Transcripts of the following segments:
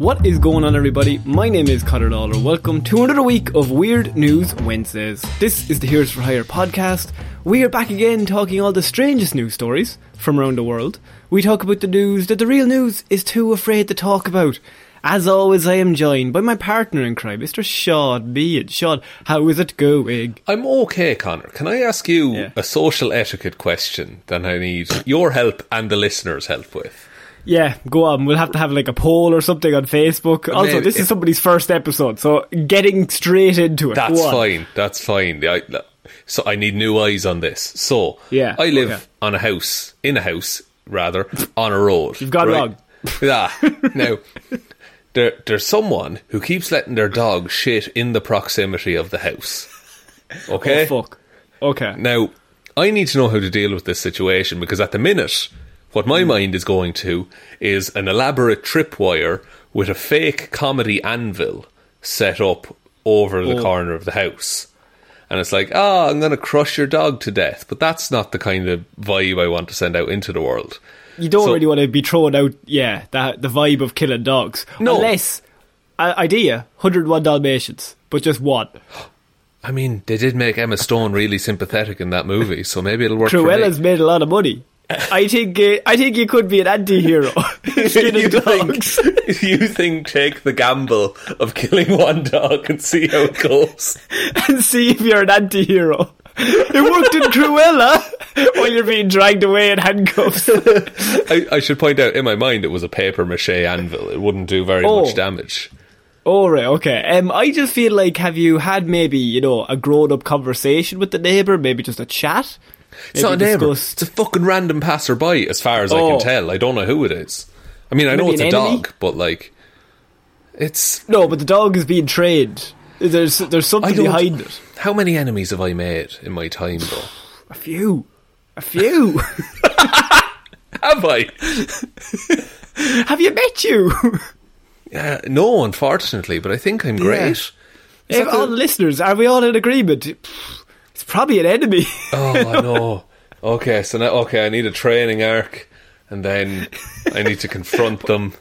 What is going on, everybody? My name is Connor Lawler. Welcome to another week of Weird News Wednesdays. This is the Heroes for Hire podcast. We are back again talking all the strangest news stories from around the world. We talk about the news that the real news is too afraid to talk about. As always, I am joined by my partner in crime, Mr. Shod. Be it Sean, how is it going? I'm okay, Connor. Can I ask you Yeah. a social etiquette question that I need your help and the listeners' help with? Yeah, go on. We'll have to have like a poll or something on Facebook. Also, this is somebody's first episode, so getting straight into it. That's fine. That's fine. I, so I need new eyes on this. So Yeah, I live okay. on a house, in a house rather, on a road. You've gone wrong. Yeah. Now, there, there's someone who keeps letting their dog shit in the proximity of the house. Oh, okay. Oh, fuck. Okay. Now, I need to know how to deal with this situation because at the minute, what my mind is going to is an elaborate tripwire with a fake comedy anvil set up over the Oh. corner of the house. And it's like, oh, I'm going to crush your dog to death. But that's not the kind of vibe I want to send out into the world. You don't So- really want to be throwing out, yeah, the, the vibe of killing dogs. No. Unless, uh, idea, 101 Dalmatians, but just one. I mean, they did make Emma Stone really sympathetic in that movie, so maybe it'll work for. Cruella's made a lot of money. I think uh, I think you could be an anti-hero. You dogs. think you think take the gamble of killing one dog and see how it goes. and see if you're an anti-hero. It worked in Cruella while you're being dragged away in handcuffs. I, I should point out, in my mind, it was a paper mache anvil. It wouldn't do very Oh. much damage. Oh right, okay. Um, I just feel like have you had maybe you know a grown-up conversation with the neighbour, maybe just a chat? It's not a Maybe neighbour. It's a fucking random passerby, as far as I Oh. can tell. I don't know who it is. I mean, I know it's a enemy? dog, but like, it's. No, but the dog is being trained. There's there's something behind it. How many enemies have I made in my time, though? A few, a few. have I? have you met you? Uh, no, unfortunately, but I think I'm great. Is If the- all the listeners, are we all in agreement? Probably an enemy. Oh, I know. Okay, so now, okay, I need a training arc, and then I need to confront them,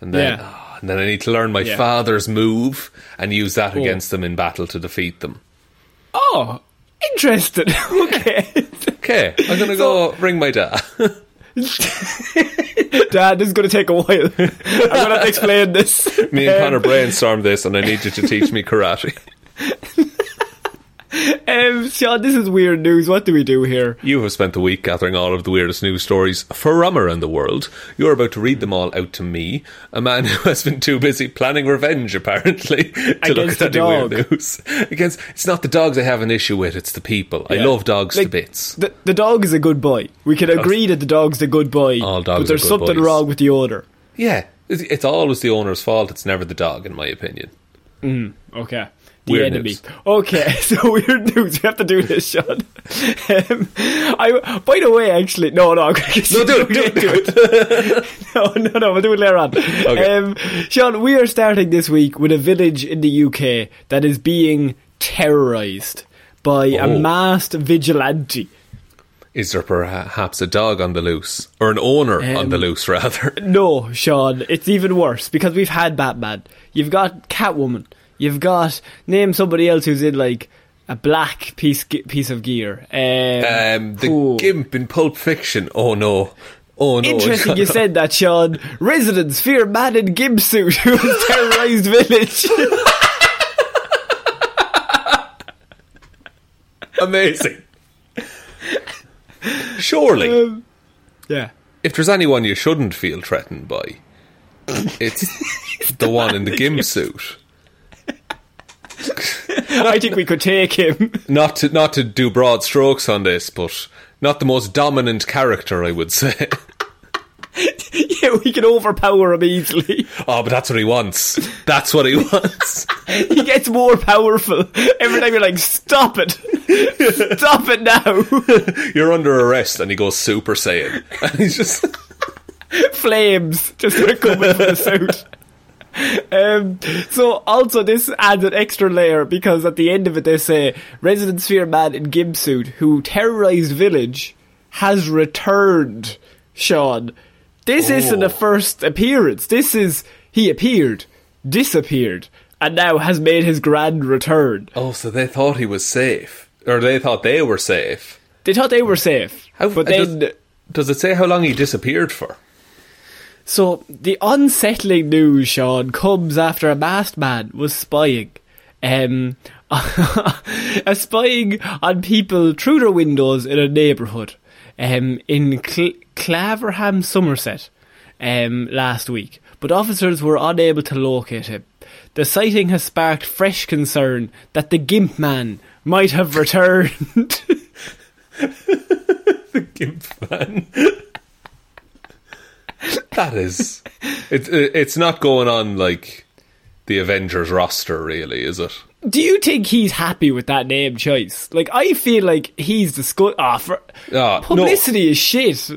and then, Yeah. oh, and then I need to learn my Yeah. father's move and use that Oh. against them in battle to defeat them. Oh, interesting. okay. Okay, I'm gonna go ring my dad. Dad, this is going to take a while. I'm going to have to explain this. Me and Connor brainstormed this, and I need you to teach me karate. Um, Sean, this is weird news. What do we do here? You have spent the week gathering all of the weirdest news stories from around the world. You're about to read them all out to me, a man who has been too busy planning revenge, apparently, to look Against at the any weird dog. news. Against, it's not the dogs I have an issue with; it's the people. I love dogs Like, to bits. The, the dog is a good boy. We can agree that the dog's a good boy. All dogs but there's something boys. wrong with the owner. Yeah, it's, it's always the owner's fault. It's never the dog, in my opinion. Okay. The Weird enemy. news. Okay, so weird news. We have to do this, Sean. Um, I, by the way, actually, no, no, I'm No, do it, do it. no, no, no, we'll do it later on. Okay. Um, Sean, we are starting this week with a village in the UK that is being terrorised by a Oh. masked vigilante. Is there perhaps a dog on the loose? Or an owner on the Um, loose, rather? No, Sean, it's even worse because we've had Batman. You've got Catwoman. You've got name somebody else who's in like a black piece piece of gear. Um, Um, the ooh. Gimp in Pulp Fiction. Oh no. Oh no. Interesting you said that, Sean. Residents fear man in gimp suit who has terrorised village. Amazing. Surely, Um, yeah. if there's anyone you shouldn't feel threatened by, it's the one in the Gimp suit. I think we could take him. Not to not to do broad strokes on this, but not the most dominant character, I would say. yeah, we can overpower him easily. Oh, but that's what he wants. That's what he wants. He gets more powerful every time you're like, stop it. Stop it now. You're under arrest, and he goes Super Saiyan, and he's just flames just coming from the south. Um, so also this adds an extra layer because at the end of it they say resident sphere man in gimp suit who terrorised village has returned. Sean, this isn't a first appearance. This is he appeared, disappeared, and now has made his grand return. Oh, so they thought he was safe, or they thought they were safe. They thought they were safe, How, but does, does it say how long he disappeared for? So the unsettling news, Sean, comes after a masked man was spying, um, spying on people through their windows in a neighbourhood, um, in Cl- Claverham, Somerset, um, last week. But officers were unable to locate him. The sighting has sparked fresh concern that the Gimp Man might have returned. The Gimp man. That is, it's it's not going on like the Avengers roster, really, is it? Do you think he's happy with that name choice? Like, I feel like he's the scut. Ah, for Ah, no. publicity is shit.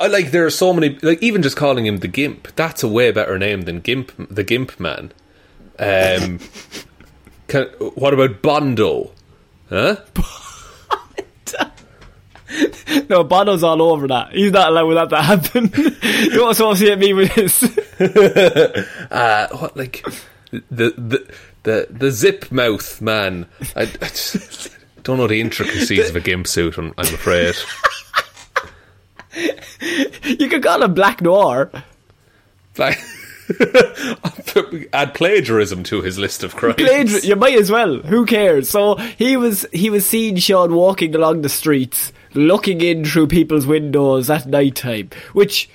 I like there are so many like even just calling him the Gimp. That's a way better name than Gimp, the Gimp Man. Um, can, what about Bondo? Huh? No, Bono's all over that. He's not allowing that to happen. you don't associate me with this. Uh, what like the the the the Zip Mouth Man? I, I just don't know the intricacies of a Gimp suit. I'm, I'm afraid. You could call him Black Noir. Like, add plagiarism to his list of crimes. Plagiar- you might as well. Who cares? So he was he was seen Sean walking along the streets, looking in through people's windows at night time, which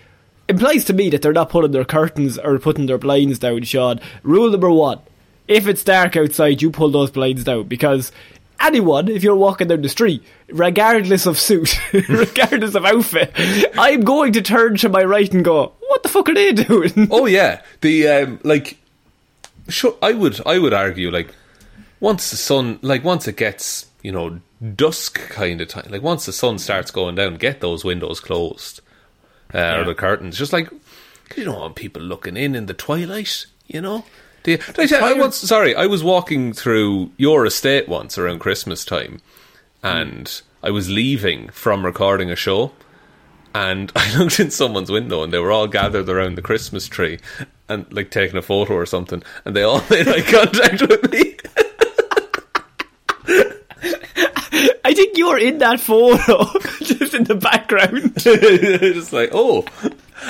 implies to me that they're not pulling their curtains or putting their blinds down, Sean. Rule number one: if it's dark outside, you pull those blinds down because. Anyone, if you're walking down the street, regardless of suit, regardless of outfit, I'm going to turn to my right and go, "What the fuck are they doing?" Oh yeah, the um, like. Sure, I would I would argue like once the sun like once it gets you know dusk kind of time like once the sun starts going down, get those windows closed uh, or the curtains. Just like you don't want people looking in in the twilight. You know. Do you- did I, I once sorry I was walking through your estate once around Christmas time, and I was leaving from recording a show and I looked in someone's window and they were all gathered around the Christmas tree and like taking a photo or something and they all made eye contact with me. I think you're in that photo, just in the background. Just like, oh.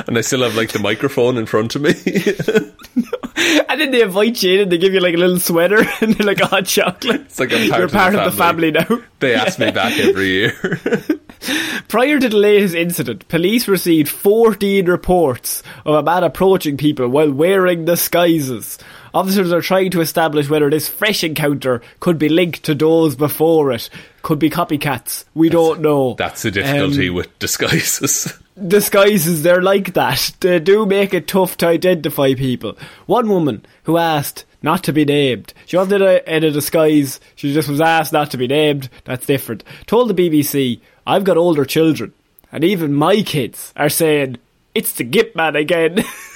And I still have like the microphone in front of me. And then they invite you in and they give you like a little sweater and they're like a hot chocolate. It's like I'm part You're of the part of the family. now. they ask me back every year. Prior to the latest incident, police received 14 reports of a man approaching people while wearing disguises. Officers are trying to establish whether this fresh encounter could be linked to those before it. Could be copycats. We don't know. That's the difficulty Um, with disguises. disguises they're like that. They do make it tough to identify people. One woman who asked not to be named. She wasn't in a, in a disguise. She just was asked not to be named. That's different. Told the BBC, "I've got older children, and even my kids are saying it's the Gimp Man again."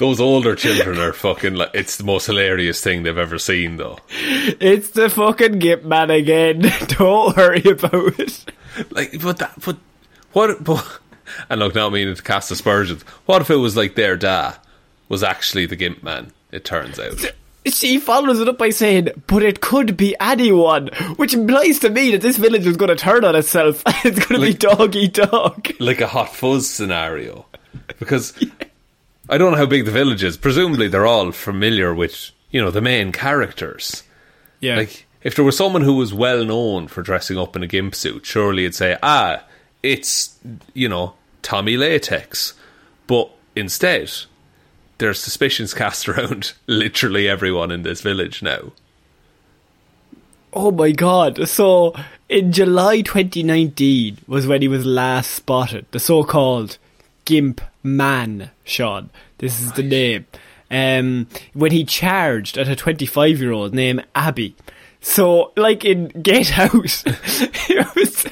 Those older children are fucking like it's the most hilarious thing they've ever seen though. it's the fucking Gimp Man again. Don't worry about it. Like but that but what but, and look now meaning to cast aspersions. What if it was like their dad was actually the Gimp man, it turns out. She follows it up by saying, but it could be anyone, which implies to me that this village is going to turn on itself. it's going to be Like- dog eat dog. like a hot fuzz scenario. Because I don't know how big the village is. Presumably they're all familiar with, you know, the main characters. Yeah. Like, if there was someone who was well known for dressing up in a gimp suit, surely it'd say, ah, it's, you know, Tommy Latex. But instead, there's suspicions cast around literally everyone in this village now. oh my god. So, in July 2019 was when he was last spotted. The so-called Gimp Man, Sean. This is the name. Um, when he charged at a 25 year old named Abby. So, like in Get Out, was,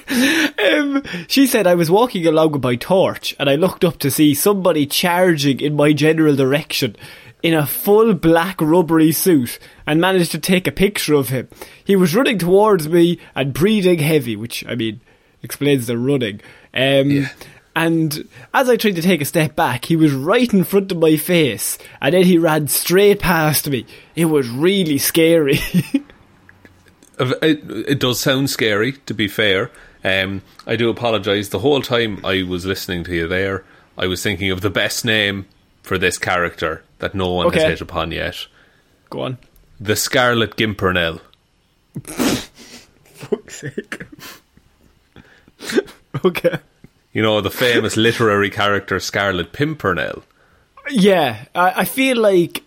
um, she said, I was walking along with my torch and I looked up to see somebody charging in my general direction in a full black rubbery suit and managed to take a picture of him. He was running towards me and breathing heavy, which, I mean, explains the running. Um, And as I tried to take a step back, he was right in front of my face, and then he ran straight past me. It was really scary. It, it does sound scary, to be fair. Um, I do apologise. The whole time I was listening to you there, I was thinking of the best name for this character that no one Okay. has hit upon yet. Go on. The Scarlet Gimpernel. Fuck's sake. okay. You know, the famous literary character Scarlet Pimpernel. Yeah, I, I feel like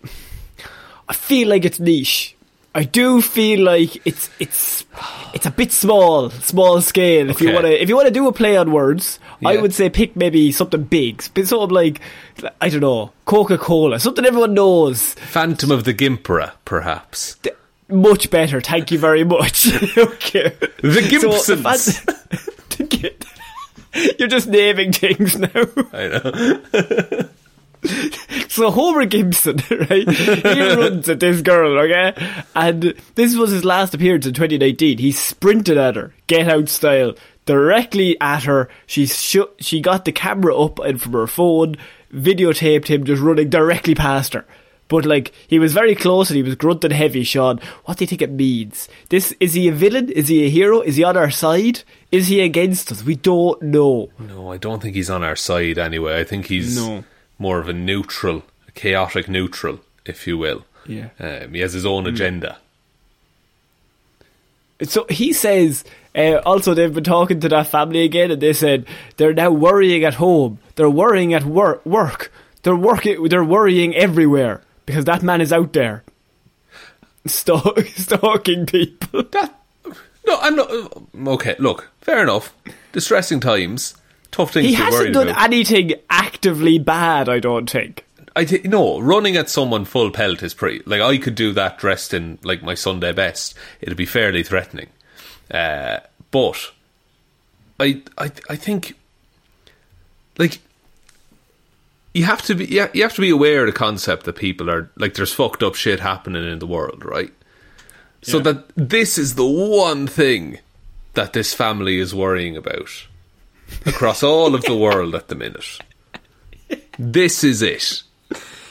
I feel like it's niche. I do feel like it's it's it's a bit small, small scale. If you want to, if you want to do a play on words, I would say pick maybe something big, but something like I don't know, Coca Cola, something everyone knows. Phantom of the Gimpera, perhaps. Much better, thank you very much. okay, The So, Gimpsons. fan- to get- You're just naming things now. I know. So Homer Gimpson, right? He runs at this girl, okay? And this was his last appearance in 2019. He sprinted at her, get out style, directly at her. She sh- she got the camera up and from her phone, videotaped him just running directly past her. But like he was very close and he was grunting heavy, Sean. What do you think it means? This is he a villain? Is he a hero? Is he on our side? Is he against us? We don't know. No, I don't think he's on our side anyway. I think he's No. more of a neutral, a chaotic neutral, if you will. Yeah. Um, he has his own agenda. So he says, uh, also they've been talking to that family again, and they said they're now worrying at home. They're worrying at wor- work. They're working. They're worrying everywhere because that man is out there, stalk- stalking people. That no, I'm not. Okay, look, fair enough. Distressing times, tough things He to hasn't done about. anything actively bad. I don't think. I th- no, running at someone full pelt is pretty. Like I could do that dressed in like my Sunday best. It'd be fairly threatening. Uh, but I, I, I think like you have to be. You you have to be aware of the concept that people are like there's fucked up shit happening in the world, right? So that this is the one thing that this family is worrying about across all of the world at the minute. This is it.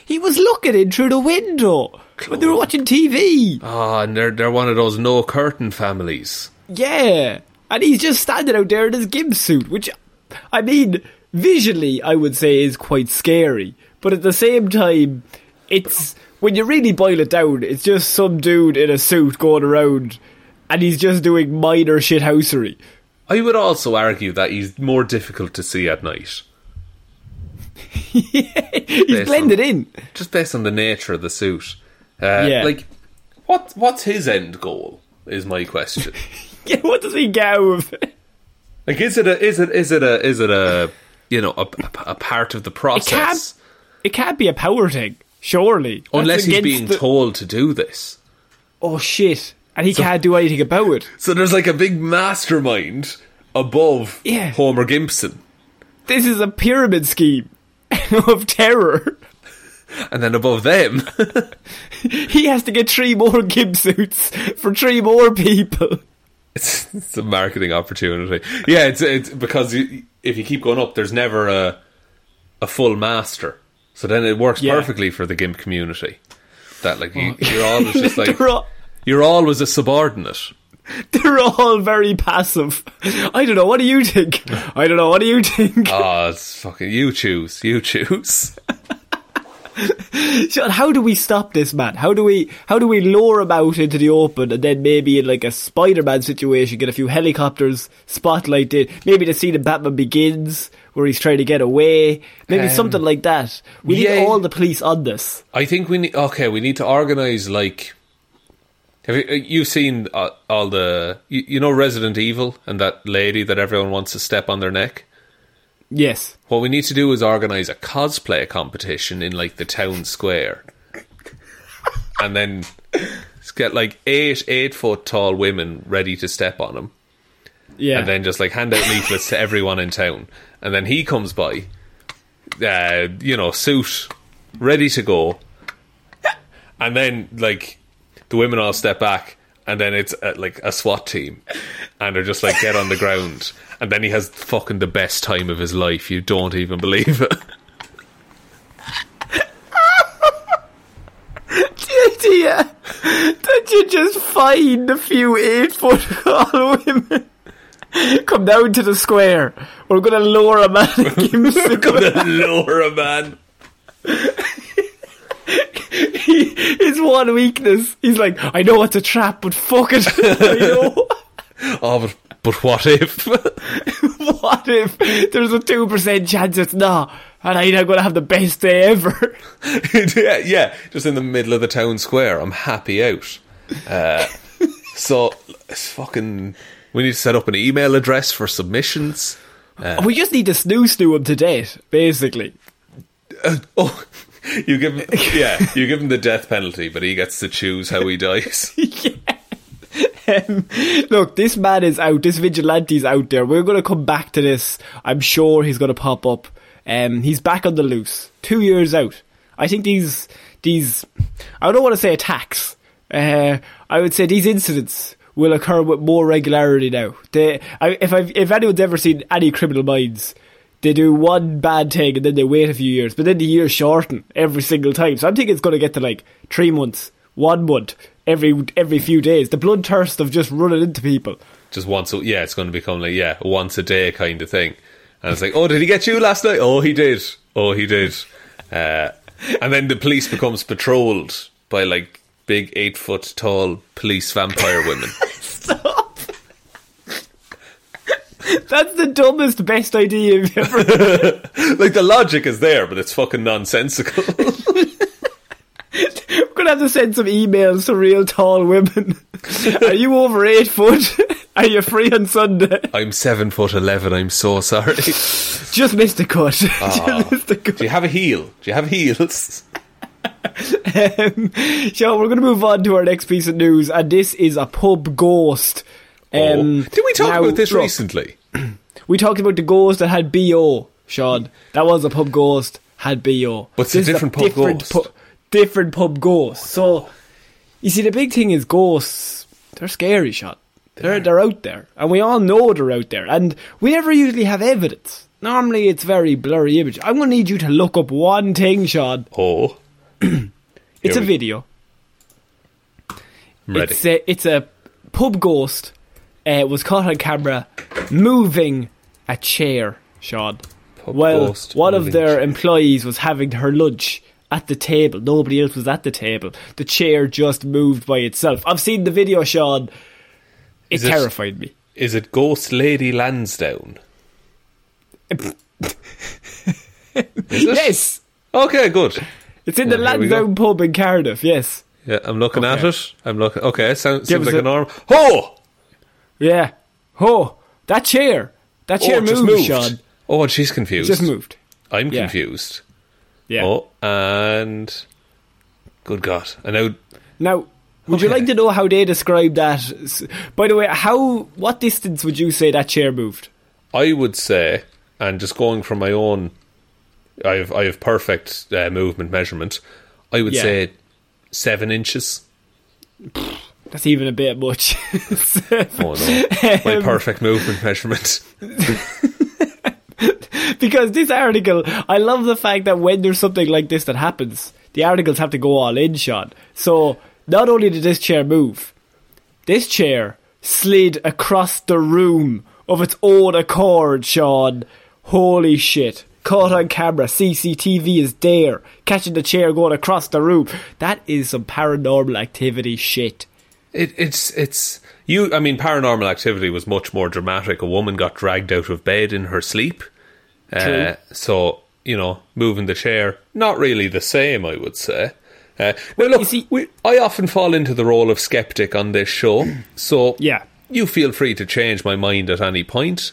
He was looking in through the window when they were watching TV. Ah, and they're they're one of those no curtain families. Yeah, and he's just standing out there in his gimp suit, which, I mean, visually, I would say is quite scary. But at the same time, it's when you really boil it down, it's just some dude in a suit going around, and he's just doing minor shithousery. I would also argue that he's more difficult to see at night, he's Based blended on- in. just based on the nature of the suit. Uh, Yeah. like what what's his end goal? Is my question. Yeah, what does he get out of it? like, is it a is it is it a is it a you know a, a part of the It process? can't, it can't be a power thing, surely. That's Unless he's being the- told to do this. Oh shit! And he can't do anything about it. So there's like a big mastermind above Yeah. Homer Gimpson. This is a pyramid scheme of terror. And then above them, He has to get three more gimp suits for three more people. It's, it's a marketing opportunity. Yeah, it's it's because you, if you keep going up, there's never a a full master. So then it works Yeah. perfectly for the gimp community. That like you, oh. you're always just like all, you're always a subordinate. they're all very passive. I don't know. What do you think? I don't know. What do you think? Oh, it's fucking you choose, you choose. Sean, how do we stop this man? How do we how do we lure him out into the open and then maybe in like a Spider-Man situation get a few helicopters spotlight it, maybe the scene in Batman Begins where he's trying to get away, maybe something like that. We yeah. need all the police on this. I think we need. Okay, we need to organize like. Have you, uh, you've seen uh, all the you, you know Resident Evil and that lady that everyone wants to step on their neck? Yes. What we need to do is organize a cosplay competition in like the town square, and then get like eight eight foot tall women ready to step on him, Yeah. and then just like hand out leaflets to everyone in town, and then he comes by, uh, you know, suit ready to go, and then like the women all step back. And then it's uh, like a SWAT team, and they're just like get on the ground. And then he has fucking the best time of his life. You don't even believe it. idea that you just find a few eight foot tall women. Come down to the square. We're gonna lure a man and give him We're gonna lower a man. he, his one weakness. He's like, I know it's a trap, but fuck it. I know. Oh, but, but what if? what if there's a two percent chance it's not, and I'm not gonna have the best day ever? yeah, yeah, just in the middle of the town square. I'm happy out. Uh, so, it's fucking. We need to set up an email address for submissions. we just need to snoo snoo him to death, basically. Oh, you give him, yeah, you give him the death penalty, but he gets to choose how he dies. Um, look, this man is out. This vigilante's out there. We're going to come back to this. I'm sure he's going to pop up. Um, he's back on the loose. Two years out. I think these these I don't want to say attacks. Uh, I would say these incidents will occur with more regularity now. They, I, if I've, if anyone's ever seen any Criminal Minds, they do one bad thing and then they wait a few years, but then the years shorten every single time. So I'm thinking it's going to get to like three months, one month, every every few days. The bloodthirst of just running into people. Just once, a, yeah, it's going to become like, yeah, once a day kind of thing. And it's like, oh, did he get you last night? Oh, he did. Oh, he did. Uh, and then the police becomes patrolled by like big eight foot tall police vampire women. Stop. That's the dumbest, best idea you've ever. like the logic is there, but it's fucking nonsensical. We're gonna have to send some emails to real tall women. Are you over eight foot? Are you free on Sunday? I'm seven foot eleven. I'm so sorry. Just missed a cut. Just missed a cut. Do you have a heel? Do you have heels? Um, so we're going to move on to our next piece of news, and this is a pub ghost. Um, oh. Did we talk now, about this look, recently? We talked about the ghost that had bo. Sean, that was a pub ghost had bo. But it's a This is different pub ghost. pu- different pub ghost. So you see, the big thing is ghosts. They're scary, Sean. They're they're out there, and we all know they're out there, and we never usually have evidence. Normally, it's very blurry image. I'm going to need you to look up one thing, Sean. Oh, It's a video. It's a, it's a pub ghost. Uh, was caught on camera moving a chair, Sean. Pub well, one of their chair. employees was having her lunch at the table. Nobody else was at the table. The chair just moved by itself. I've seen the video, Sean. It Is it- terrified me. Is it Ghost Lady Lansdowne? It? Yes, Okay, good. it's in the Well, go. Lansdowne pub in Cardiff. Yes. Yeah, I'm looking at it. I'm looking. Okay, it sounds Give seems like a- normal. Oh, Yeah. Oh, that chair. That chair oh, moved, moved. Sean. Oh, and she's It confused. just moved. I'm Yeah. confused. Yeah. Oh, and good God! I know. Now, would you like to know how they describe that? By the way, how what distance would you say that chair moved? I would say, and just going from my own, I have I have perfect uh, movement measurement. I would Yeah. say seven inches. That's even a bit much. Oh no, my Um, perfect movement measurement. because this article, I love the fact that when there's something like this that happens, the articles have to go all in, Sean. So not only did this chair move, this chair slid across the room of its own accord, Sean. Holy shit. Caught on camera, CCTV is there, catching the chair going across the room. That is some paranormal activity shit. It, it's it's you. I mean, paranormal activity was much more dramatic. A woman got dragged out of bed in her sleep. Uh, so you know, moving the chair, not really the same. I would say. Uh, now look, see- we, I often fall into the role of skeptic on this show. So Yeah. you feel free to change my mind at any point.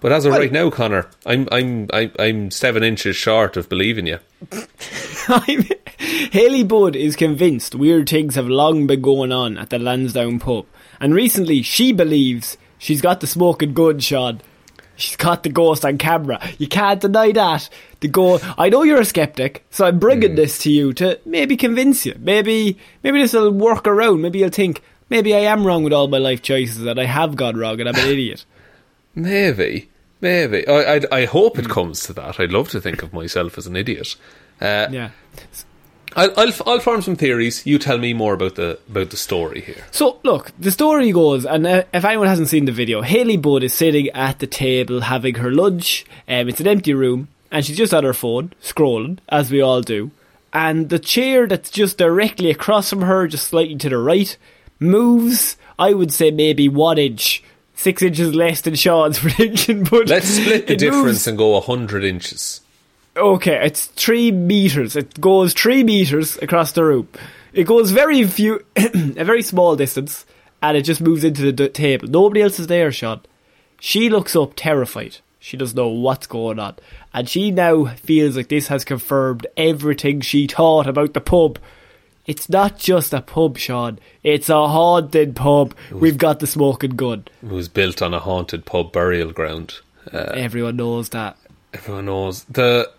But as of right now, Connor, I'm I'm I'm, I'm seven inches short of believing you. I'm, Haley Budd is convinced weird things have long been going on at the Lansdowne pub, and recently she believes she's got the smoking gun, Sean. She's caught the ghost on camera. You can't deny that. The go. I know you're a skeptic, so I'm bringing this to you to maybe convince you. Maybe, maybe this will work around. Maybe you'll think maybe I am wrong with all my life choices, and I have gone wrong, and I'm an idiot. Maybe, maybe. I I, I hope it comes to that. I'd love to think of myself as an idiot. Uh, Yeah. I'll, I'll I'll form some theories. You tell me more about the about the story here. So, look, the story goes, and uh, if anyone hasn't seen the video, Haley Budd is sitting at the table having her lunch. Um, it's an empty room, and she's just on her phone, scrolling, as we all do. And the chair that's just directly across from her, just slightly to the right, moves, I would say maybe one inch. Six inches less than Sean's prediction, but Let's split the difference moves- and go hundred inches. Okay, it's three meters. It goes three meters across the room. It goes very few, a very small distance, and it just moves into the d- table. Nobody else is there, Sean. She looks up terrified. She doesn't know what's going on, and she now feels like this has confirmed everything she thought about the pub. It's not just a pub, Sean. It's a haunted pub. We've got the smoking gun. It was built on a haunted pub burial ground. Uh, everyone knows that. Everyone knows the.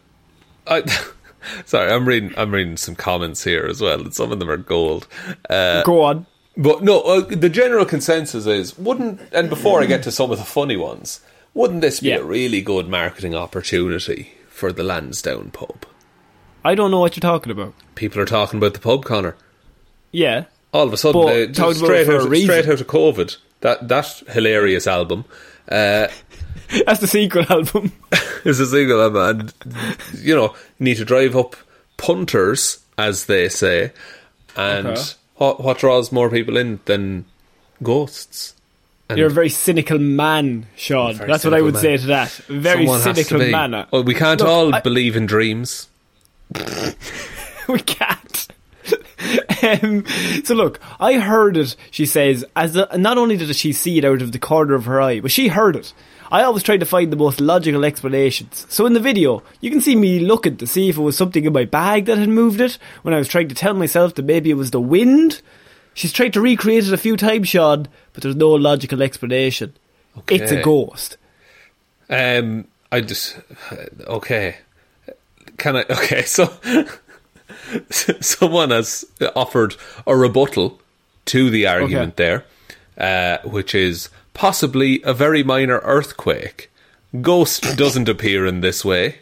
I, sorry, I'm reading. I'm reading some comments here as well, and some of them are gold. Uh, Go on. But no, uh, the general consensus is wouldn't. And before I get to some of the funny ones, wouldn't this be Yeah. a really good marketing opportunity for the Lansdowne pub? I don't know what you're talking about. People are talking about the pub, Connor. Yeah. All of a sudden, But they, talked just about straight out, straight out of COVID. That that hilarious album uh, That's the sequel album. it's a sequel album, and you know you need to drive up punters, as they say, and Okay. what what draws more people in than ghosts? And You're a very cynical man, Sean. That's what I would man. say to that. Very someone cynical be. man. Well, we can't Look, all I- believe in dreams. we can't. um, so look, I heard it. She says, as a, not only did she see it out of the corner of her eye, but she heard it. I always try to find the most logical explanations. So in the video, you can see me looking to see if it was something in my bag that had moved it. When I was trying to tell myself that maybe it was the wind. She's tried to recreate it a few times, Sean, but there's no logical explanation. It's a ghost. Um, I just okay. Can I? Okay, so someone has offered a rebuttal to the argument there, uh, which is possibly a very minor earthquake. Ghost doesn't appear in this way.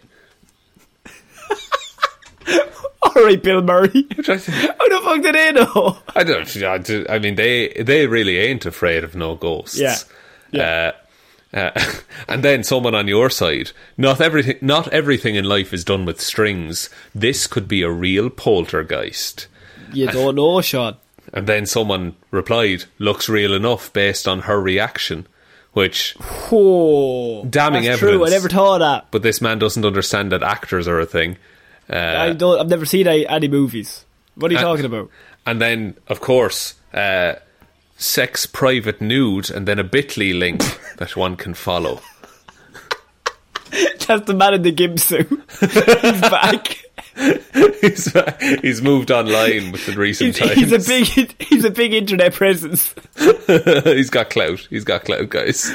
All right, Bill Murray. Which I, How the fuck did they know? I don't. I I mean, they they really ain't afraid of no ghosts. Yeah. Yeah. Uh, uh, and then someone on your side. Not everything. Not everything in life is done with strings. This could be a real poltergeist. You don't know, Sean. And then someone replied, "Looks real enough based on her reaction." Which, Whoa. Damning That's true. I evidence. never thought that. but this man doesn't understand that actors are a thing. Uh, I don't. I've never seen any, any movies. What are you Uh, talking about? And then, of course, uh, sex private nude, and then a Bitly link that one can follow. That's the man in the gimp suit. He's back. he's, he's moved online with the recent He's, times. he's a big he's a big internet presence. he's got clout. He's got clout, guys.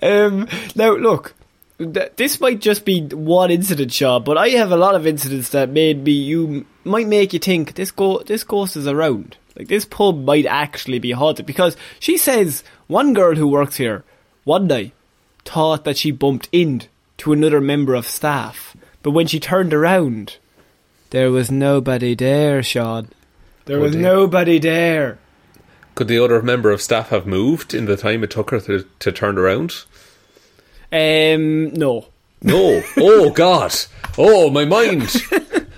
Um, now look, th- this might just be one incident, Sean, but I have a lot of incidents that made me you might make you think this go this ghost is around. Like this pub might actually be haunted because she says one girl who works here one night thought that she bumped into another member of staff, but when she turned around, there was nobody there, Sean. There Oh, was dear. nobody there. Could the other member of staff have moved in the time it took her to, to turn around? Um, no. No. Oh, God. Oh, my mind.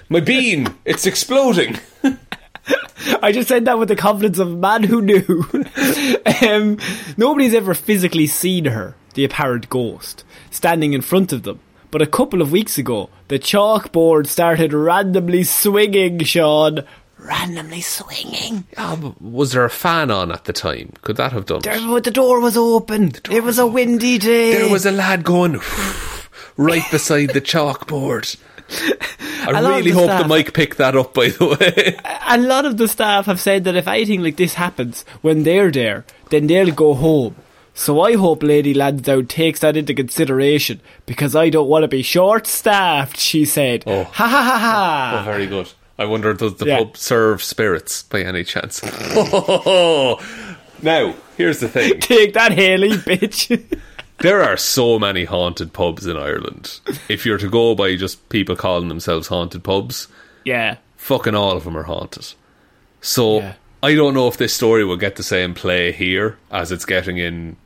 My being. It's exploding. I just said that with the confidence of a man who knew. um, nobody's ever physically seen her, the apparent ghost, standing in front of them. But a couple of weeks ago, the chalkboard started randomly swinging, Sean. Randomly swinging. Ah, was there a fan on at the time? Could that have done There, it? the door was open. it was a windy day. There was a lad going right beside the chalkboard. I A really the hope staff- the mic picked that up, by the way. a lot of the staff have said that if anything like this happens when they're there, then they'll go home. So I hope Lady Lansdowne takes that into consideration because I don't want to be short staffed, she said. Oh. Ha ha ha ha. Oh, very good. I wonder does the Yeah. pub serve spirits by any chance? now, here's the thing. Take that, Haley, bitch. There are so many haunted pubs in Ireland. If you're to go by just people calling themselves haunted pubs, yeah. fucking all of them are haunted. So Yeah. I don't know if this story will get the same play here as it's getting in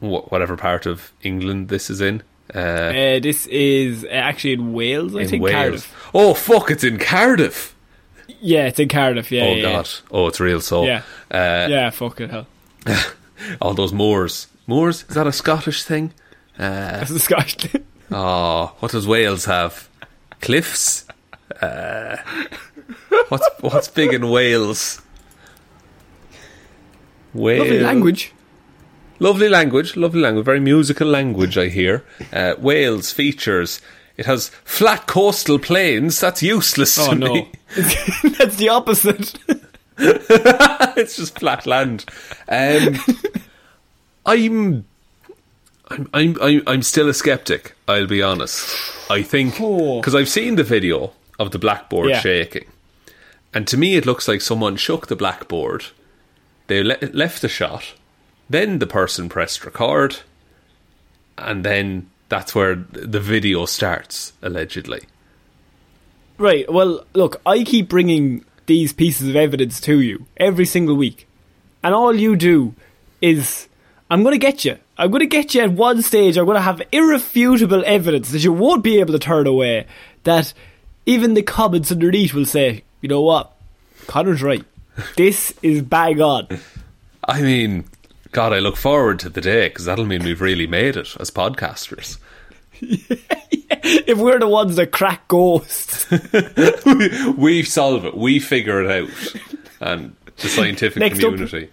wh- whatever part of England this is in. Uh, Uh, this is uh, actually in Wales, I in think. Wales. Cardiff. Oh fuck! It's in Cardiff. Yeah, it's in Cardiff, yeah. oh yeah, god. Oh, it's real. So Yeah. uh, Yeah, fucking hell. all those moors. Moors is that a Scottish thing? That's the Scottish. Oh, what does Wales have? Cliffs. Uh, what's what's big in Wales? Wales. Lovely language. Lovely language, lovely language, very musical language. I hear. Uh, Wales features. It has flat coastal plains. That's useless Oh, to no. me. That's the opposite. it's just flat land. Um, I'm, I'm, I'm, I'm, I'm still a skeptic. I'll be honest. I think Oh. because I've seen the video of the blackboard Yeah. shaking, and to me it looks like someone shook the blackboard. They le- left the shot, then the person pressed record, and then that's where the video starts allegedly. Right. Well, look, I keep bringing these pieces of evidence to you every single week, and all you do is, I'm going to get you. I'm going to get you at one stage. I'm going to have irrefutable evidence that you won't be able to turn away. That even the comments underneath will say, you know what, Connor's right. This is bang on. I mean, God, I look forward to the day because that'll mean we've really made it as podcasters. If we're the ones that crack ghosts, we, we solve it. We figure it out. And the scientific Next up- community.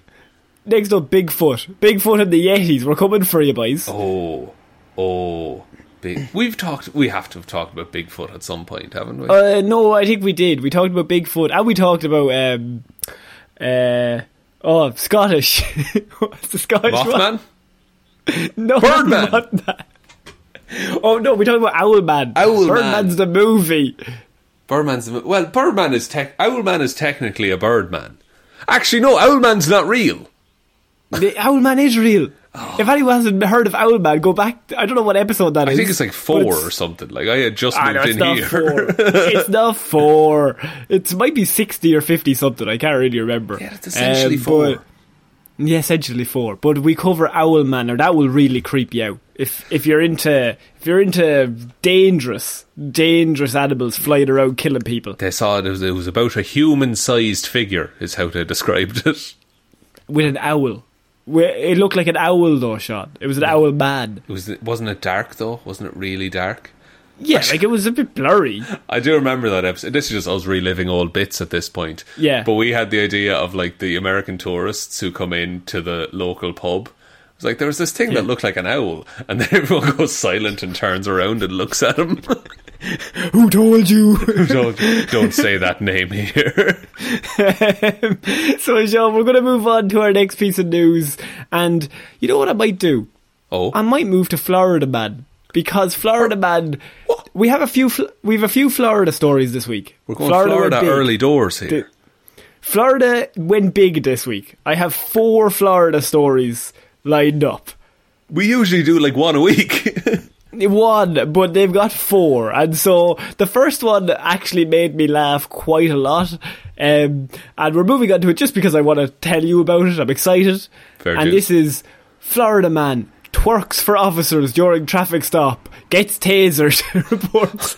next up, Bigfoot, Bigfoot and the Yetis. We're coming for you, boys. oh, oh, big. We've talked. We have to have talked about Bigfoot at some point, haven't we? Uh, no, I think we did. We talked about Bigfoot, and we talked about um, uh, oh, Scottish. What's the Scottish Mothman. one? No, Birdman. Mothman. Oh no, we're talking about Owlman. Owlman. Birdman's the movie. Birdman's the, well. Birdman is tech. Owlman is technically a Birdman. Actually, no. Owlman's not real. The Owlman is real. If anyone hasn't heard of Owlman, go back. I don't know what episode that I is, think it's like four it's- or something. Like I had just moved it's in here. four. it's not four. It might be sixty or fifty something. I can't really remember. Yeah, it's essentially Um, four. but- yeah, essentially four. But we cover Owlman, or that will really creep you out. If if you're into if you're into dangerous dangerous animals flying around killing people they saw it, it was, it was about a human-sized figure, is how they described it. with an owl, it looked like an owl though, Sean. It was an owl man. It was wasn't it dark though? Wasn't it really dark? Yeah, like it was a bit blurry. I do remember that episode. This is just us reliving old bits at this point. Yeah. But we had the idea of like the American tourists who come in to the local pub. It was like there was this thing that looked like an owl, and then everyone goes silent and turns around and looks at him. Who told you? don't, don't say that name here. so, Sean, we're going to move on to our next piece of news. And you know what I might do? Oh, I might move to Florida Man because Florida Man. We have a few. We have a few Florida stories this week. we're going Florida, big. early doors here. Florida went big this week. I have four Florida stories lined up. we usually do like one a week. One, but they've got four, and so the first one actually made me laugh quite a lot. Um, and we're moving on to it just because I want to tell you about it. I'm excited. Fair and dues. this is Florida man twerks for officers during traffic stop, gets tasered. reports.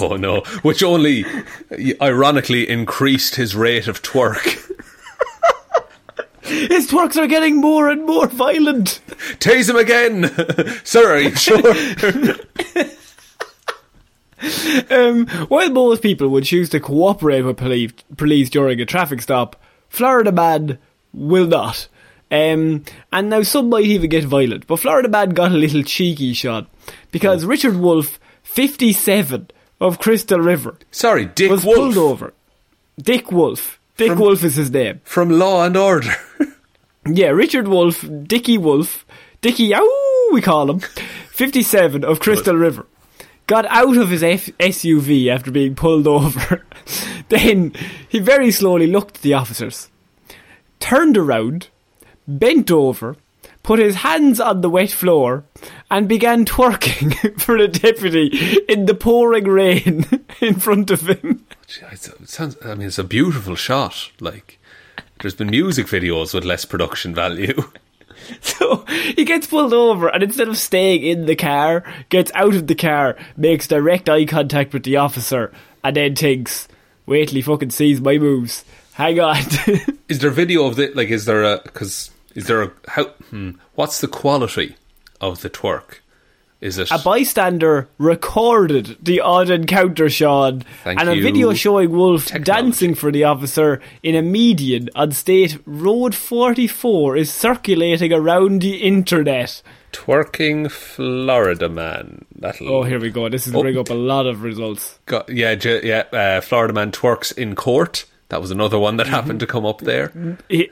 oh no! Which only ironically increased his rate of twerk. His twerks are getting more and more violent. Tase him again, sir. Are you sure? Um, while most people would choose to cooperate with police, police during a traffic stop, Florida man will not. Um, and now some might even get violent, but Florida man got a little cheeky shot because Richard Wolf, 57 of Crystal River, Sorry, Dick was Wolf pulled over. Dick Wolf. Dick From- Wolf is his name. from Law and Order. Yeah, Richard Wolf, Dickie Wolf, Dickie Ow, we call him, 57 of Crystal River, got out of his F- SUV after being pulled over. then he very slowly looked at the officers, turned around, bent over, put his hands on the wet floor, and began twerking for the deputy in the pouring rain in front of him. Sounds. I mean, it's a beautiful shot. Like, there's been music videos with less production value. So he gets pulled over and instead of staying in the car, gets out of the car, makes direct eye contact with the officer, and then thinks, wait till he fucking sees my moves. Hang on. Is there video of it? Like, is there a? Because is there a? How? Hmm, what's the quality of the twerk? Is it? a bystander recorded the odd encounter, Shaun, Thank and a video showing Wolf Technology. dancing for the officer in a median on State Road 44 is circulating around the internet. twerking Florida man. That'll. Oh, here we go. This is Oh. bring up a lot of results. Got, yeah, yeah. Uh, Florida man twerks in court. That was another one Mm-hmm. that happened to come up there.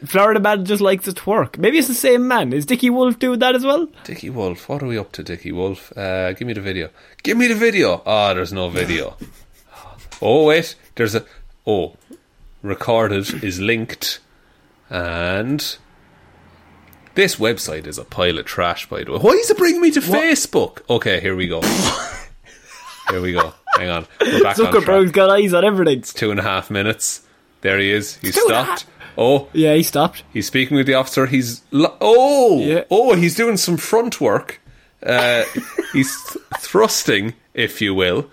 Florida man just likes to twerk. Maybe it's the same man. Is Dickie Wolf doing that as well? Dickie Wolf. What are we up to, Dickie Wolf? Uh, give me the video. Give me the video. Ah, there's no video. Oh wait, there's a. Oh, recorded is linked, and this website is a pile of trash. By the way, why is it bringing me to Facebook? Okay, here we go. here we go. Hang on, we're back on track. Zuckerberg's got eyes on everything. It's Two and a half minutes. There he is. And stopped. Oh, Yeah, he stopped. He's speaking with the officer. He's lo- oh Yeah. oh he's doing some front work. Uh, he's th- thrusting, if you will.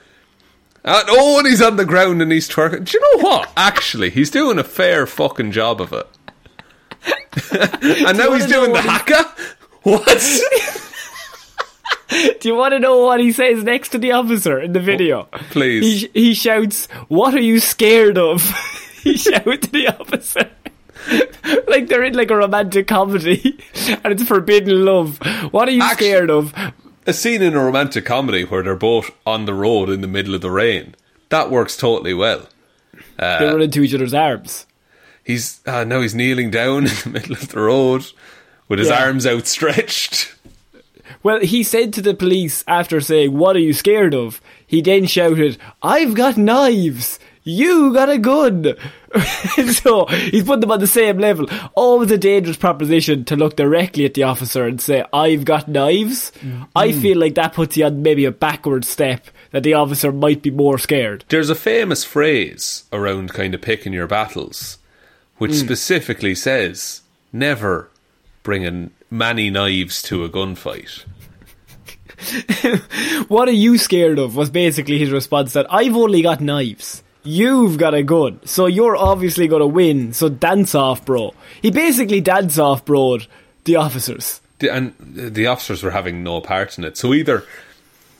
And, oh, and he's on the ground and he's twerking. Do you know what? Actually, he's doing a fair fucking job of it. and now he's doing the he- haka. What? Do you want to know what he says next to the officer in the video? please. He, sh- he shouts, What are you scared of? he shouts to the officer. like they're in like a romantic comedy and it's forbidden love. What are you Actu- scared of? a scene in a romantic comedy where they're both on the road in the middle of the rain. That works totally well. they run into each other's arms. He's uh, now he's kneeling down in the middle of the road with his Yeah. arms outstretched. Well, he said to the police after saying, What are you scared of? He then shouted, I've got knives! You got a gun! so he's put them on the same level. Always a dangerous proposition to look directly at the officer and say, I've got knives. I mm-hmm. feel like that puts you on maybe a backward step that the officer might be more scared. There's a famous phrase around kind of picking your battles, which mm. specifically says never bring in many knives to a gunfight. What are you scared of? was basically his response that I've only got knives. You've got a gun, so you're obviously going to win. So dance off, bro. He basically dance off, bro. The officers. And the officers were having no part in it. So either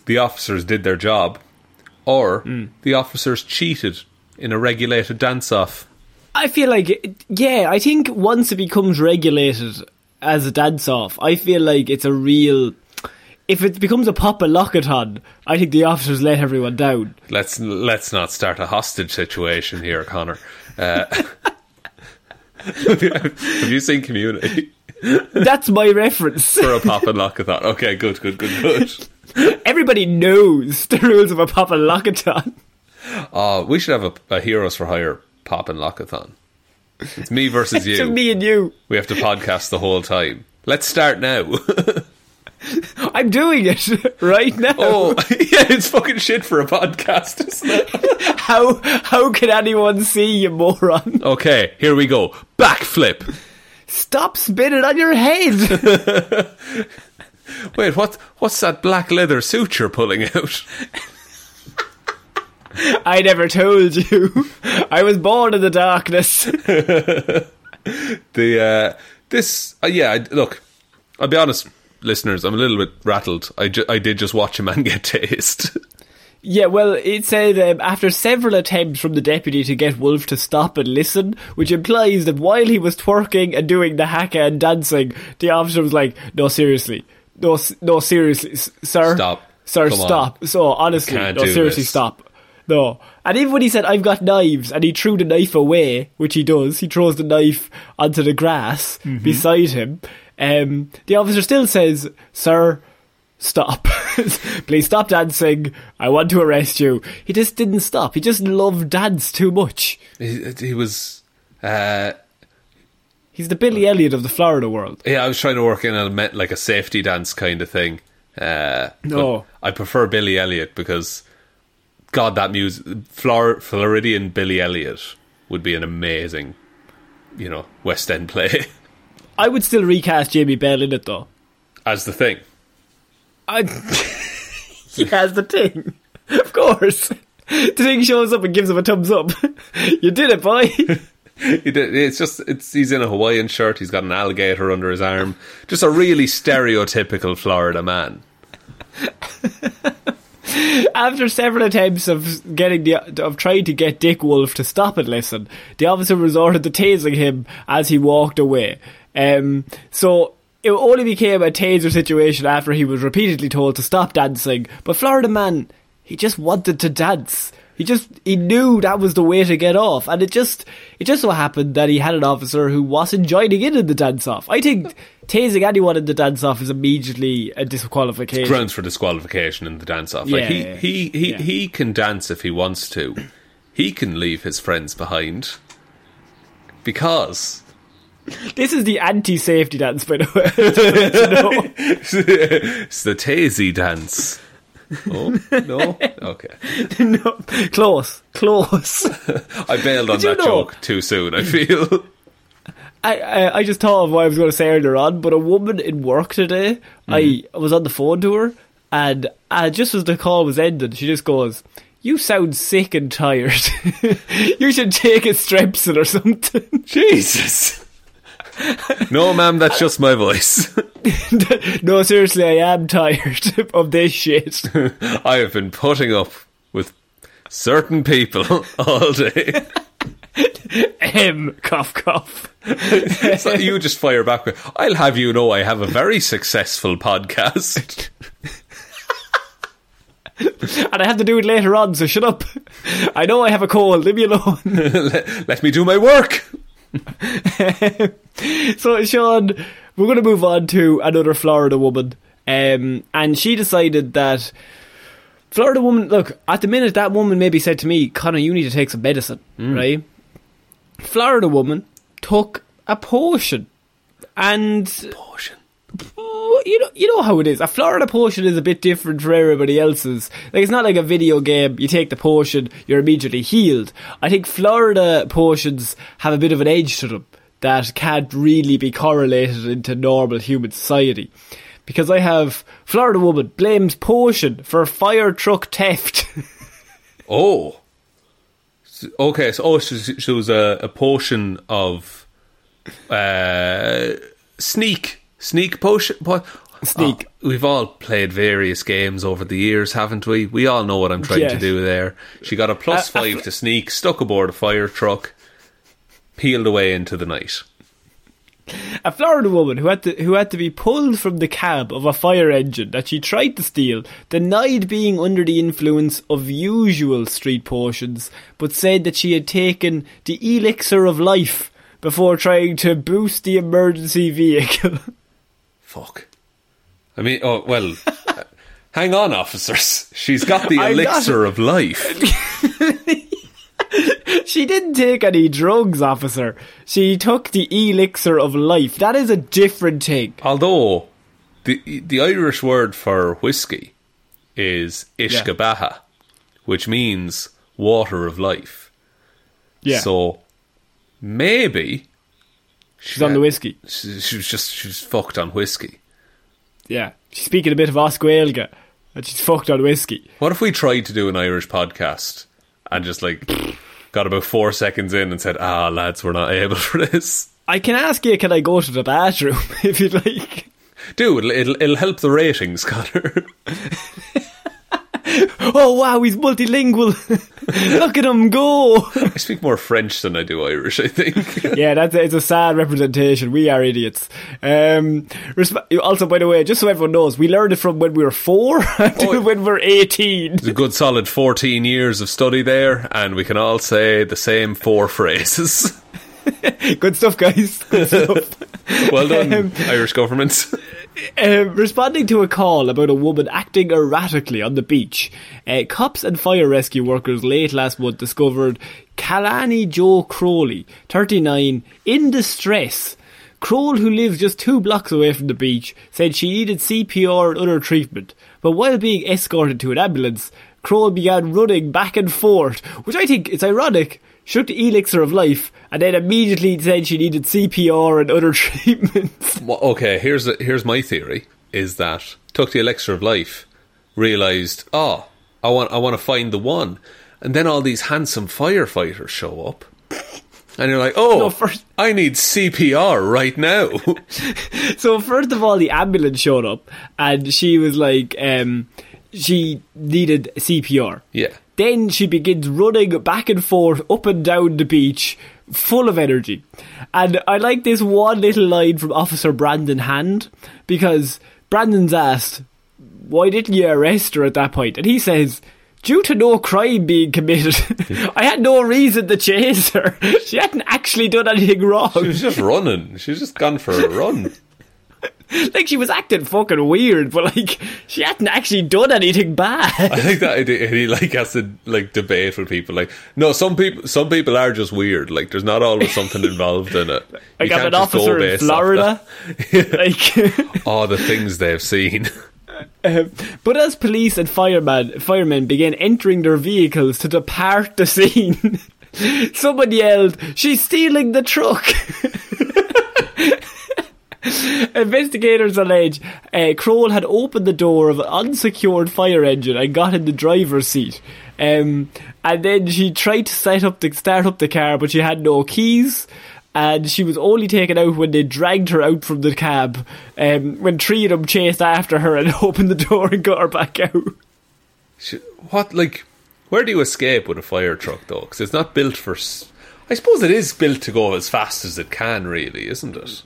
the officers did their job or Hmm. the officers cheated in a regulated dance off. I feel like, yeah, I think once it becomes regulated as a dance off, I feel like it's a real. If it becomes a pop and lockathon, I think the officers let everyone down. Let's let's not start a hostage situation here, Connor. Uh, have you seen Community That's my reference. for a pop and lockathon? Okay, good, good, good, good. Everybody knows the rules of a pop and lockathon. Oh, we should have a, a Heroes for Hire pop and lockathon. It's me versus It's you. me and you. We have to podcast the whole time. Let's start now. I'm doing it right now. oh, yeah, it's fucking shit for a podcast, isn't it? How how can anyone see you, moron? Okay, here we go. Backflip. Stop spinning on your head. Wait, what? What's that black leather suit you're pulling out? I never told you. I was born in the darkness. The uh, this uh, yeah. Look, I'll be honest, listeners. I'm a little bit rattled. I, ju- I did just watch a man get tased. Yeah, well, it said um, after several attempts from the deputy to get Wolf to stop and listen, which implies that while he was twerking and doing the haka and dancing, the officer was like, "No, seriously, no, no, seriously, sir, Stop. sir, Come on. stop." So honestly, no, seriously, this. stop. No, and even when he said, "I've got knives," and he threw the knife away, which he does, he throws the knife onto the grass Mm-hmm. beside him. Um, the officer still says, "Sir." stop. Please stop dancing. I want to arrest you. He just didn't stop. He just loved dance too much. he, he was. Uh, He's the Billy Elliot of the Florida world. yeah, I was trying to work in a like a safety dance kind of thing. Uh, No. I prefer Billy Elliot because, God, that music, Flor- Floridian Billy Elliot would be an amazing, you know, West End play I would still recast Jamie Bell in it though. as the thing. I he has the thing. Of course. The thing shows up and gives him a thumbs up. you did it, boy. It's just it's he's in a Hawaiian shirt. He's got an alligator under his arm. Just a really stereotypical Florida man. After several attempts of getting the of trying to get Dick Wolf to stop and listen, the officer resorted to tasing him as he walked away. Um, so it only became a taser situation after he was repeatedly told to stop dancing. But Florida man, he just wanted to dance. He just he knew that was the way to get off, and it just it just so happened that he had an officer who wasn't joining in in the dance off. I think tasing anyone in the dance off is immediately a disqualification. Grounds for disqualification in the dance off. Like he Yeah, he he, yeah. he can dance if he wants to. He can leave his friends behind because This is the anti-safety dance, by the way. Just to let you know. it's the Tazy dance. Oh no, okay. no, close, close. I bailed on you that know- joke too soon. I feel. I, I I just thought of what I was going to say earlier on, but a woman in work today, I was on the phone to her, and uh, just as the call was ending, she just goes, "You sound sick and tired. you should take a strepsil or something." Jesus. no, ma'am, that's just my voice. no, seriously, I am tired of this shit. I have been putting up with certain people all day. M cough cough. So you just fire back with, I'll have you know I have a very successful podcast. And I have to do it later on, so shut up. I know I have a cold, leave me alone. let, let me do my work. so, Shaun, we're going to move on to another Florida woman. Um, and she decided that Florida woman, look, at the minute that woman maybe said to me, Connor, you need to take some medicine, right? Florida woman took a potion. And Potion. You know, you know how it is. A Florida potion is a bit different from everybody else's. Like it's not like a video game. You take the potion, you're immediately healed. I think Florida potions have a bit of an edge to them that can't really be correlated into normal human society. Because I have Florida woman blames potion for fire truck theft. Oh. Okay, so oh, so she was a, a potion of uh, sneak. Sneak potion. po- Sneak. Oh, we've all played various games over the years, haven't we? We all know what I'm trying to do there. She got a plus Uh, uh, five to sneak, stuck aboard a fire truck, peeled away into the night. A Florida woman who had to who had to be pulled from the cab of a fire engine that she tried to steal denied being under the influence of usual street potions, but said that she had taken the elixir of life before trying to boost the emergency vehicle. Fuck. I mean, oh well. hang on, officers. She's got the elixir of life. she didn't take any drugs, officer. She took the elixir of life. That is a different thing. Although the the Irish word for whiskey is uisce beatha, which means water of life. Yeah, So maybe she's on the whiskey. she, she was just she was fucked on whiskey. Yeah, she's speaking a bit of as Gaeilge, and she's fucked on whiskey. What if we tried to do an Irish podcast and just like got about four seconds in and said, "Ah, lads, we're not able for this." I can ask you, can I go to the bathroom if you'd like? Dude, it'll, it'll it'll help the ratings, Connor. Oh wow, he's multilingual. Look at him go. I speak more French than I do Irish. I think. yeah, that's it's a sad representation. We are idiots. Um, resp- also, by the way, just so everyone knows, we learned it from when we were four to Oh. when we're eighteen. It's a good solid 14 years of study there, and we can all say the same four phrases. Good stuff, guys. Good stuff. well done, Um, Irish government. Um, responding to a call about a woman acting erratically on the beach, uh, cops and fire rescue workers late last month discovered Kalani Jo Crowley, 39, in distress. Kroll, who lives just two blocks away from the beach, said she needed CPR and other treatment, but while being escorted to an ambulance, Kroll began running back and forth, which I think is ironic. She took the elixir of life and then immediately said she needed CPR and other treatments. Well, okay, here's here's my theory: is that took the elixir of life, realized, oh, I want I want to find the one, and then all these handsome firefighters show up, and you're like, oh, No, first- I need CPR right now. So first of all, the ambulance showed up, and she was like, um, she needed CPR. yeah, Then she begins running back and forth up and down the beach, full of energy. And I like this one little line from Officer Brandon Hand because Brandon's asked, "Why didn't you arrest her at that point?" And he says. Due to no crime being committed, I had no reason to chase her. She hadn't actually done anything wrong. she was just running. She was just gone for a run. like she was acting fucking weird, but like she hadn't actually done anything bad. I think that he, he like has to like debate with people. Like, no, some people, some people are just weird. Like, there's not always something involved in it. Like You I'm an officer in Florida. like, All the things they've seen. um, but as police and firemen firemen began entering their vehicles to depart the scene, someone yelled, "She's stealing the truck!" Investigators allege uh, Kroll had opened the door of an unsecured fire engine and got in the driver's seat. Um, and then she tried to set up the start up the car, but she had no keys. And she was only taken out when they dragged her out from the cab. Um, when three of them chased after her and opened the door and got her back out. Sh- What, like, where do you escape with a fire truck, though? Because it's not built for. I suppose it is built to go as fast as it can, really, isn't it?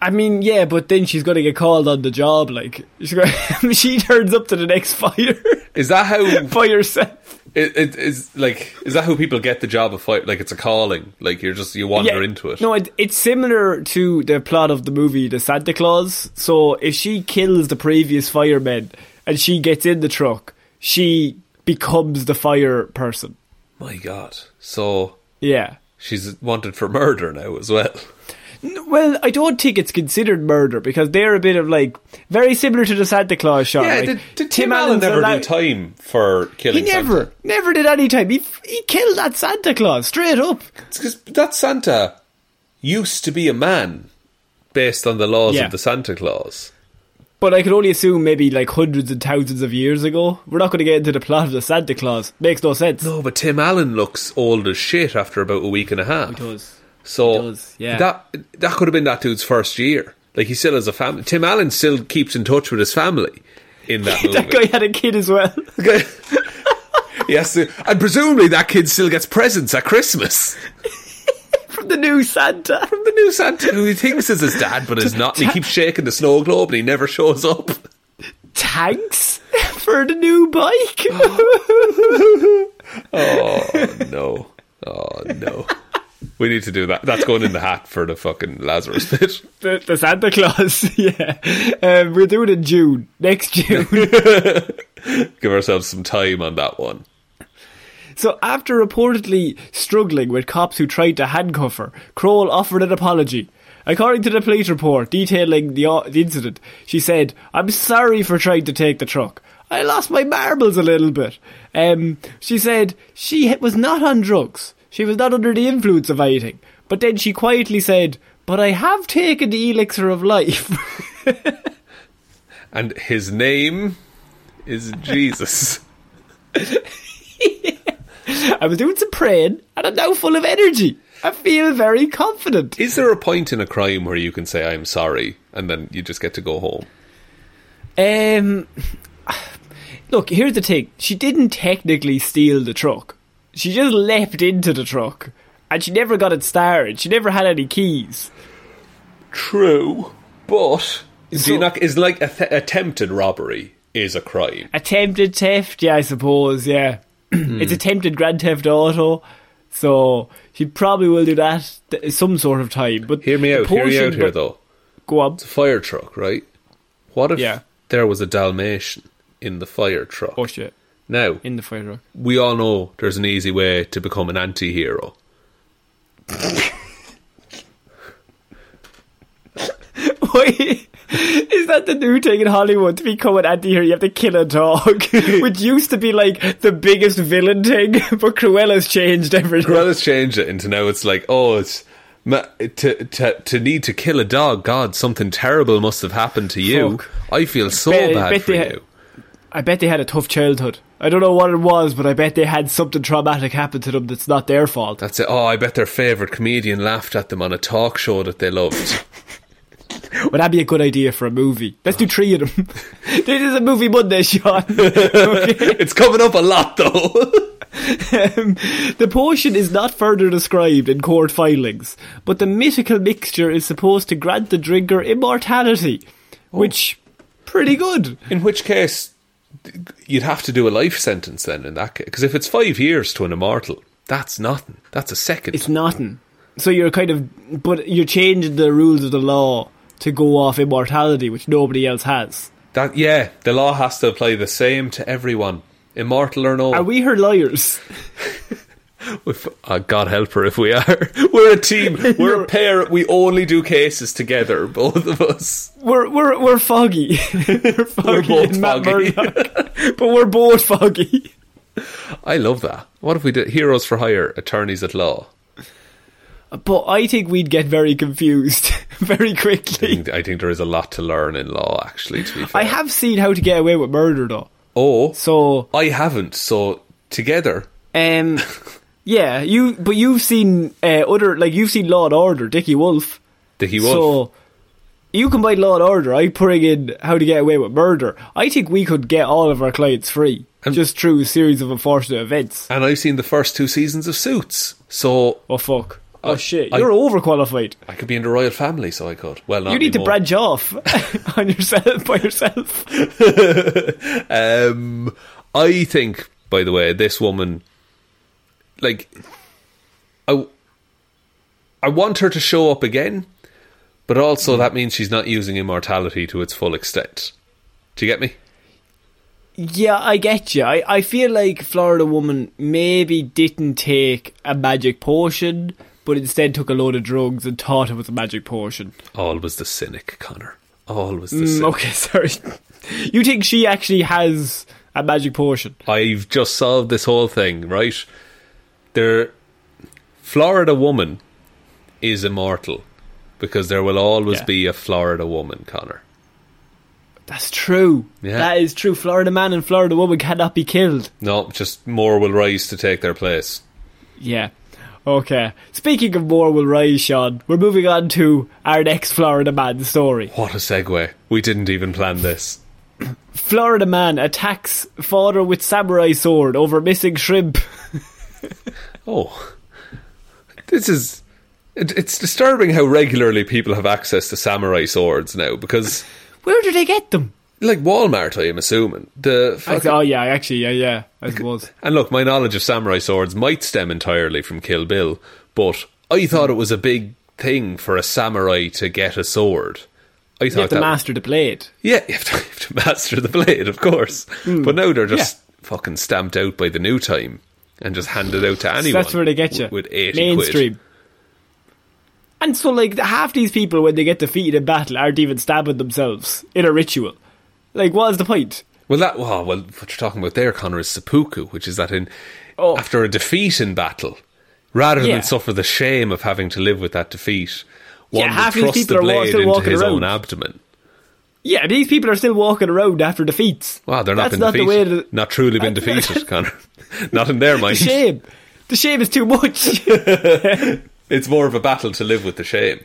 I mean, yeah, but then she's going to get called on the job. Like she's gonna, she turns up to the next fire Is that how by herself. it, it is? Like, is that how people get the job of fire? Like, it's a calling. Like, you're just you wander into it. No, it, it's similar to the plot of the movie The Santa Clause. So if she kills the previous firemen and she gets in the truck, she becomes the fire person. My God. So Yeah. she's wanted for murder now as well. Well, I don't think it's considered murder because they're a bit of like very similar to the Santa Clause shot. Yeah, like, did, did Tim, Allen Allen's never allowed- do time for killing. He never, Santa? never did any time. He he killed that Santa Claus straight up. It's 'cause that Santa used to be a man, based on the laws Yeah. of the Santa Clause. But I can only assume maybe like hundreds and thousands of years ago. We're not going to get into the plot of the Santa Clause. Makes no sense. No, but Tim Allen looks old as shit after about a week and a half. He does. So does, yeah. that that could have been that dude's first year. Like he still has a family. Tim Allen still keeps in touch with his family in that movie. that guy had a kid as well. yes, uh, and presumably that kid still gets presents at Christmas From the new Santa. from the new Santa, who he thinks is his dad, but is not. And he keeps shaking the snow globe, and he never shows up. Thanks for the new bike. Oh no! Oh no! We need to do that. That's going in the hat for the fucking Lazarus pit. the, the Santa Clause, yeah. Um, we're doing it in June. Next June. Give ourselves some time on that one. So, after reportedly struggling with cops who tried to handcuff her, Kroll offered an apology. According to the police report detailing the, uh, the incident, she said, I'm sorry for trying to take the truck. I lost my marbles a little bit. Um, she said she was not on drugs. She was not under the influence of anything. But then she quietly said, But I have taken the elixir of life. And his name is Jesus. I was doing some praying, and I'm now full of energy. I feel very confident. Is there a point in a crime where you can say I'm sorry and then you just get to go home? Um, look, here's the thing. She didn't technically steal the truck. She just leapt into the truck, and she never got it started. She never had any keys. True, but So- you not, is like a th- attempted robbery is a crime. Attempted theft, yeah, I suppose, yeah. it's hmm. attempted Grand Theft Auto, so she probably will do that th- some sort of time. But Hear me out. Hear me out here, though. Go on. It's a fire truck, right? What if Yeah. there was a Dalmatian in the fire truck? Oh shit! Now, In the truck. we all know there's an easy way to become an anti-hero. Wait, is that the new thing in Hollywood? To become an anti-hero, you have to kill a dog, which used to be like the biggest villain thing, but Cruella's changed everything. Cruella's changed it into now it's like, oh, it's to to to need to kill a dog. God, something terrible must have happened to you. Fuck. I feel so Bet- bad bet for you. I bet they had a tough childhood. I don't know what it was, but I bet they had something traumatic happen to them that's not their fault. That's it. Oh, I bet their favourite comedian laughed at them on a talk show that they loved. Would that be a good idea for a movie? Let's do three of them. this is a movie Monday, Shaun. It's coming up a lot though. Um, the potion is not further described in court filings, but the mythical mixture is supposed to grant the drinker immortality, which pretty good. in which case, you'd have to do a life sentence then. In that case, because if it's five years to an immortal, that's nothing. That's a second. It's nothing. So you're kind of, but you're changing the rules of the law to go off immortality, which nobody else has. that yeah, the law has to apply the same to everyone, immortal or no. Are we her lawyers? If, uh, God help her if we are. We're a team. We're a pair. We only do cases together, both of us. We're we're we're foggy. we're foggy both and Matt foggy. But we're both foggy. I love that. What if we did heroes for hire, attorneys at law? But I think we'd get very confused very I quickly. think, I think there is a lot to learn in law, actually. To be fair, I have seen how to get away with murder though. Oh, So I haven't. So together, um yeah, you but you've seen uh, other like you've seen Law and Order, Dickie Wolf. Dickie Wolf. So you combine Law and Order, I bring in how to get away with murder. I think we could get all of our clients free. just through a series of unfortunate events. and I've seen the first two seasons of Suits. So Oh fuck. Oh I- shit. You're overqualified. I could be in the royal family. So I could. Well, not You need to branch off on yourself by yourself. Um, I think, by the way, this woman, like, I, I want her to show up again, but also that means she's not using immortality to its full extent. Do you get me? Yeah, I get you. I, I feel like Florida Woman maybe didn't take a magic potion, but instead took a load of drugs and thought it was a magic potion. Always the cynic, Connor. Always the Mm, cynic. okay, sorry. You think she actually has a magic potion? I've just solved this whole thing, right? There, Florida woman is immortal because there will always Yeah. be a Florida woman, Connor. That's true. Yeah. That is true. Florida man and Florida woman cannot be killed. No, just more will rise to take their place. Yeah. Okay. Speaking of more will rise, Shaun, we're moving on to our next Florida man story. What a segue. We didn't even plan this. Florida man attacks father with samurai sword over missing shrimp. Oh. This is. It, it's disturbing how regularly people have access to samurai swords now because, Where do they get them? like Walmart, I am assuming. The fucking- oh yeah, actually, yeah, yeah, I suppose. And look, my knowledge of samurai swords might stem entirely from Kill Bill, but I thought it was a big thing for a samurai to get a sword. I thought You have to master the blade. Yeah, you have, to, you have to master the blade, of course. Hmm. But now they're just fucking stamped out by the new time and just hand it out to anyone. that's where they get you. with, eighty Mainstream. quid. And so, like, half these people, when they get defeated in battle, aren't even stabbing themselves in a ritual. Like, what is the point? Well, that well, well, what you're talking about there, Connor, is seppuku, which is that in Oh. after a defeat in battle, rather Yeah. than suffer the shame of having to live with that defeat, one Yeah, would thrust people the blade into his around. own abdomen. Yeah, these people are still walking around after defeats. Wow, they're not That's been not the defeated. way to- not truly been defeated, Connor. not in their The mind. shame. The shame is too much. It's more of a battle to live with the shame.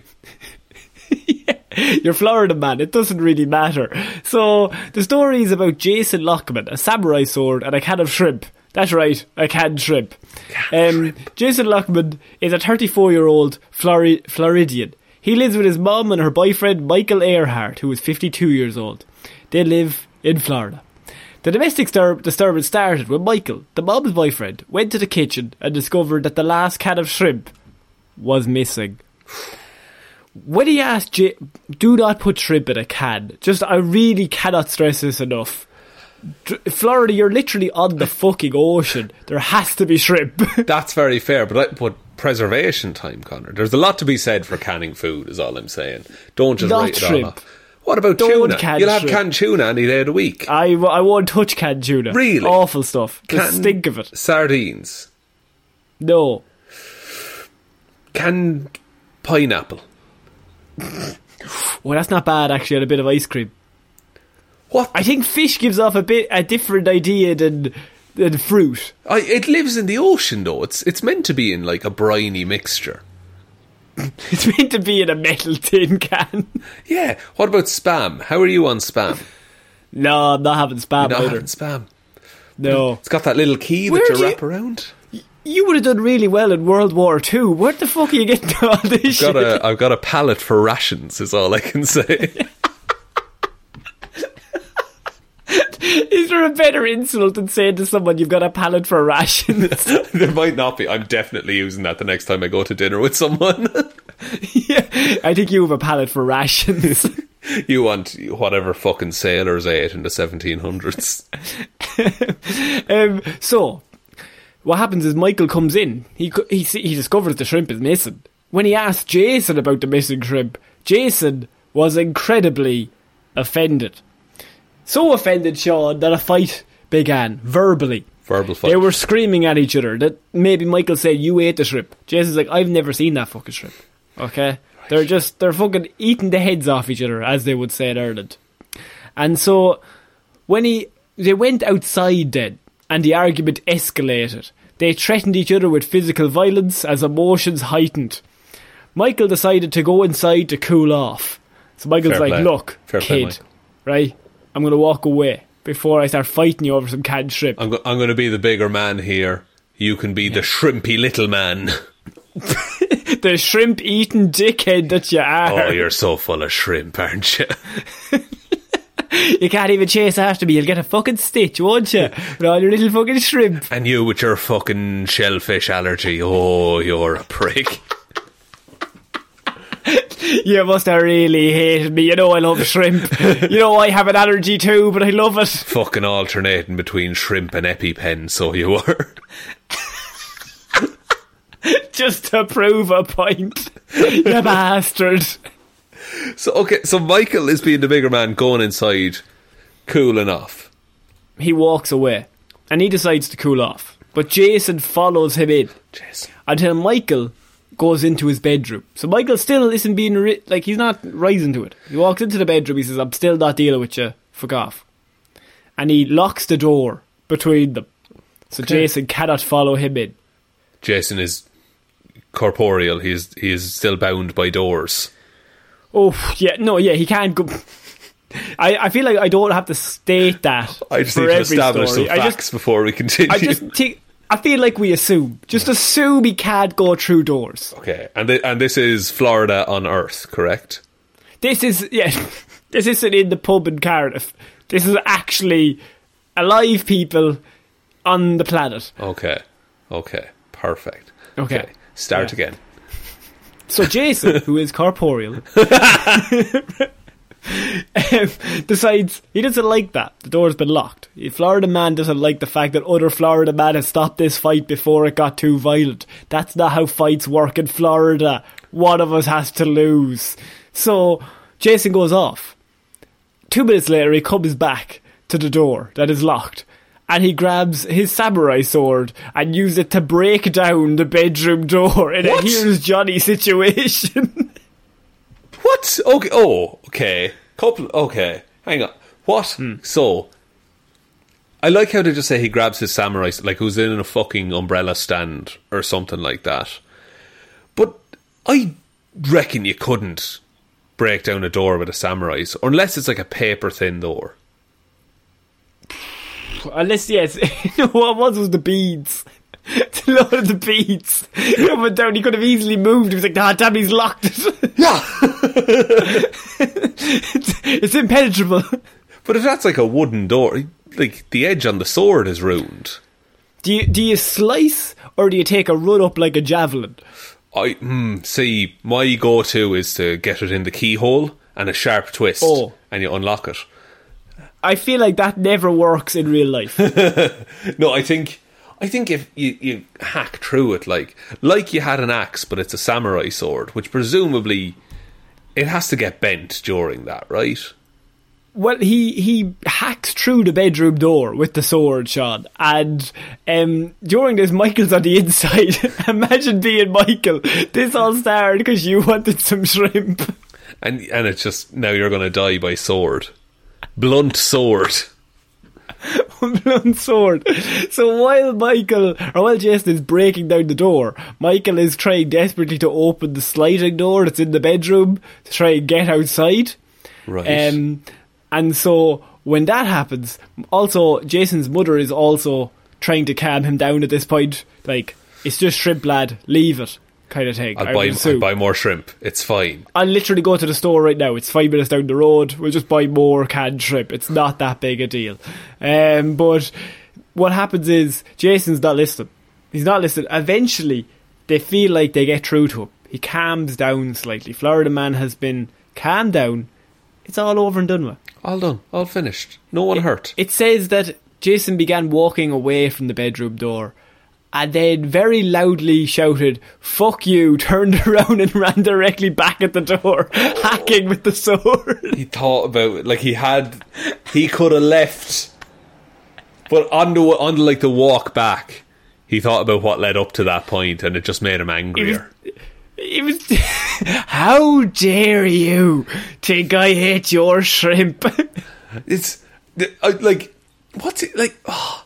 You're Florida man, it doesn't really matter. So, the story is about Jason Lockman, a samurai sword, and a can of shrimp. That's right, a canned shrimp. Um, Jason Lockman is a 34 year old Flori- Floridian. He lives with his mum and her boyfriend Michael Earhart, who is 52 years old. They live in Florida. The domestic stir- disturbance started when Michael, the mum's boyfriend, went to the kitchen and discovered that the last can of shrimp was missing. When he asked J- do not put shrimp in a can. Just, I really cannot stress this enough. Florida, you're literally on the fucking ocean. There has to be shrimp. That's very fair, but I, but preservation time, Connor. There's a lot to be said for canning food. Is all I'm saying. Don't just Not write it all shrimp. off. What about Don't tuna? can You'll have shrimp. canned tuna any day of the week. I, w- I won't touch canned tuna. Really? Awful stuff. The Canned stink of it. Sardines, No. canned pineapple. Well, that's not bad actually on a bit of ice cream. What? I think fish gives off a bit a different idea than than fruit. I, it lives in the ocean, though. It's it's meant to be in like a briny mixture. It's meant to be in a metal tin can. Yeah. What about spam? How are you on spam? no, I'm not having spam You're not having spam. No. It's got that little key Where that you wrap around. You would have done really well in World War Two. Where the fuck are you getting all this Got shit? a, I've got a palate for rations. Is all I can say. Is there a better insult than saying to someone you've got a palate for rations? there might not be. I'm definitely using that the next time I go to dinner with someone. yeah, I think you have a palate for rations. you want whatever fucking sailors ate in the 1700s. um, so, what happens is Michael comes in. He he he discovers the shrimp is missing. When he asks Jason about the missing shrimp, Jason was incredibly offended. So offended, Shaun, that a fight began verbally. Verbal fight. They were screaming at each other. That maybe Michael said, "You ate the shrimp." Jason's like, "I've never seen that fucking shrimp." Okay, they're just they're fucking eating the heads off each other, as they would say in Ireland. And so when he they went outside then, and the argument escalated. They threatened each other with physical violence as emotions heightened. Michael decided to go inside to cool off. So Michael's Fair like, play. "Look, Fair play, kid, Michael. right? I'm going to walk away before I start fighting you over some canned shrimp." I'm, go- I'm going to be the bigger man here. You can be the shrimpy little man. the shrimp eating dickhead that you are. Oh, you're so full of shrimp, aren't you? You can't even chase after me. You'll get a fucking stitch, won't you? With all your little fucking shrimp. And you with your fucking shellfish allergy. Oh, you're a prick. You must have really hated me. You know I love shrimp. you know I have an allergy too, but I love it. fucking alternating between shrimp and EpiPen, so you were. Just to prove a point. you bastard. So, okay, so Michael is being the bigger man going inside, cooling off. He walks away. And he decides to cool off. But Jason follows him in. Jason. Until Michael goes into his bedroom. So Michael still isn't being, ri- like, he's not rising to it. He walks into the bedroom, he says, I'm still not dealing with you. Fuck off. And he locks the door between them. So Jason cannot follow him in. Jason is corporeal. He's he is still bound by doors. Oh yeah, no, yeah, he can't go. I, I feel like I don't have to state that. I just for need to establish story. some I facts just, before we continue. I just think. I feel like we assume. Just assume he can't go through doors. okay, and th- and this is Florida on Earth, correct? This is yeah. This isn't in the pub in Cardiff. This is actually alive people on the planet. Okay, okay, perfect. Okay. start Yeah. again. So Jason, who is corporeal, um, decides he doesn't like that. The door's been locked. The Florida man doesn't like the fact that other Florida man has stopped this fight before it got too violent. That's not how fights work in Florida. One of us has to lose. So Jason goes off. Two minutes later, he comes back to the door that is locked. And he grabs his samurai sword and uses it to break down the bedroom door in What? a here's Johnny situation. What? Okay. Oh, okay. Couple. Okay. Hang on. What? Hmm. So, I like how they just say he grabs his samurai, like who's in a fucking umbrella stand or something like that. But I reckon you couldn't break down a door with a samurai, unless it's like a paper thin door. Unless, yes, what was was the beads. to load of the beads. He went down, he could have easily moved. He was like, ah, damn, he's locked it. Yeah. it's, it's impenetrable. but if that's like a wooden door, like the edge on the sword is ruined. Do you, do you slice or do you take a run up like a javelin? I hmm, see. My go-to is to get it in the keyhole and a sharp twist, Oh. and you unlock it. I feel like that never works in real life. No, I think I think if you, you hack through it like like you had an axe, but it's a samurai sword, which presumably it has to get bent during that, right? Well, he he hacks through the bedroom door with the sword, Shaun, and um, during this, Michael's on the inside. Imagine being Michael. This all started because you wanted some shrimp. And and it's just now you're going to die by sword, blunt sword. Blunt sword. So while Michael, or while Jason is breaking down the door, Michael is trying desperately to open the sliding door that's in the bedroom to try and get outside. Right. Um, and so when that happens, also Jason's mother is also trying to calm him down at this point. Like, it's just shrimp, lad, leave it, kind of thing. I I'll would buy I'll buy more shrimp. It's fine. I'll literally go to the store right now. It's five minutes down the road. We'll just buy more canned shrimp. It's not that big a deal. Um, but what happens is Jason's not listening. He's not listening. Eventually, they feel like they get through to him. He calms down slightly. Florida man has been calmed down. It's all over and done with. All done. All finished. No one hurt. It says that Jason began walking away from the bedroom door and then very loudly shouted, fuck you, turned around and ran directly back at the door, hacking with the sword. he thought about it. Like he had, he could have left, but on the on like the walk back, he thought about what led up to that point, and it just made him angrier. It was, how dare you think I hate your shrimp? It's I, uh, like what's it like? Oh,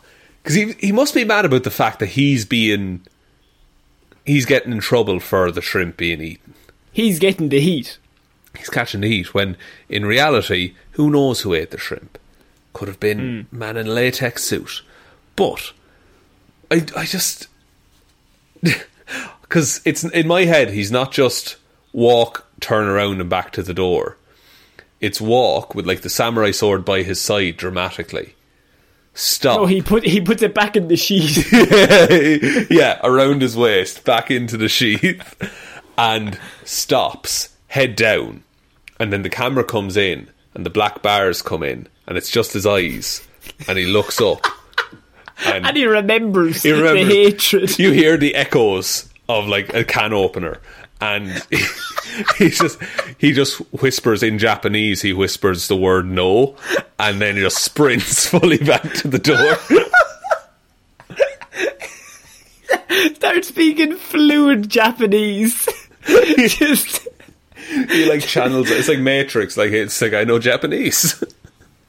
Because he he must be mad about the fact that he's being he's getting in trouble for the shrimp being eaten. He's getting the heat. He's catching the heat when in reality, who knows who ate the shrimp? Could have been hmm. man in a latex suit, but I I just because it's in my head. He's not just walk, turn around, and back to the door. It's walk with like the samurai sword by his side dramatically. Stop. Oh, he put he puts it back in the sheath. yeah, around his waist, back into the sheath, and stops, head down. And then the camera comes in, and the black bars come in, and it's just his eyes, and he looks up. And, and he remembers, he remembers- the hatred. You hear the echoes of like a can opener, and he, just he just whispers in Japanese. He whispers the word "no," and then he just sprints fully back to the door. Start speaking fluent Japanese. Just he like channels. It's like Matrix. Like it's like I know Japanese.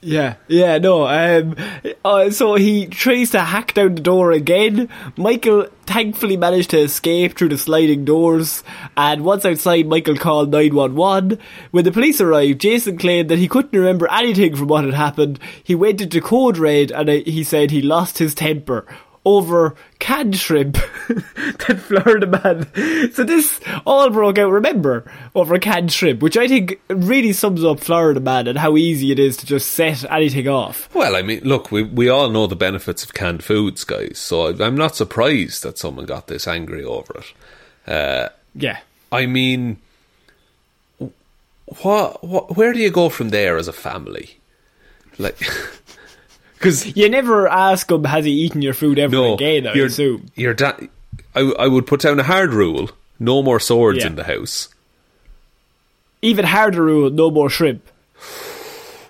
Yeah, yeah, no. Um, uh, so he tries to hack down the door again. Michael thankfully managed to escape through the sliding doors, and once outside, Michael called 911. When the police arrived, Jason claimed that he couldn't remember anything from what had happened. He went into code red, and uh, he said he lost his temper over canned shrimp that Florida man. So this all broke out, remember, over canned shrimp, which I think really sums up Florida man and how easy it is to just set anything off. Well, I mean, look, we we all know the benefits of canned foods, guys. So I'm not surprised that someone got this angry over it. Uh, Yeah. I mean, what, what? Where do you go from there as a family? Like, because You never ask him, has he eaten your food ever no, again, I your assume. your dad. I, I would put down a hard rule: no more swords Yeah. in the house. Even harder rule, no more shrimp.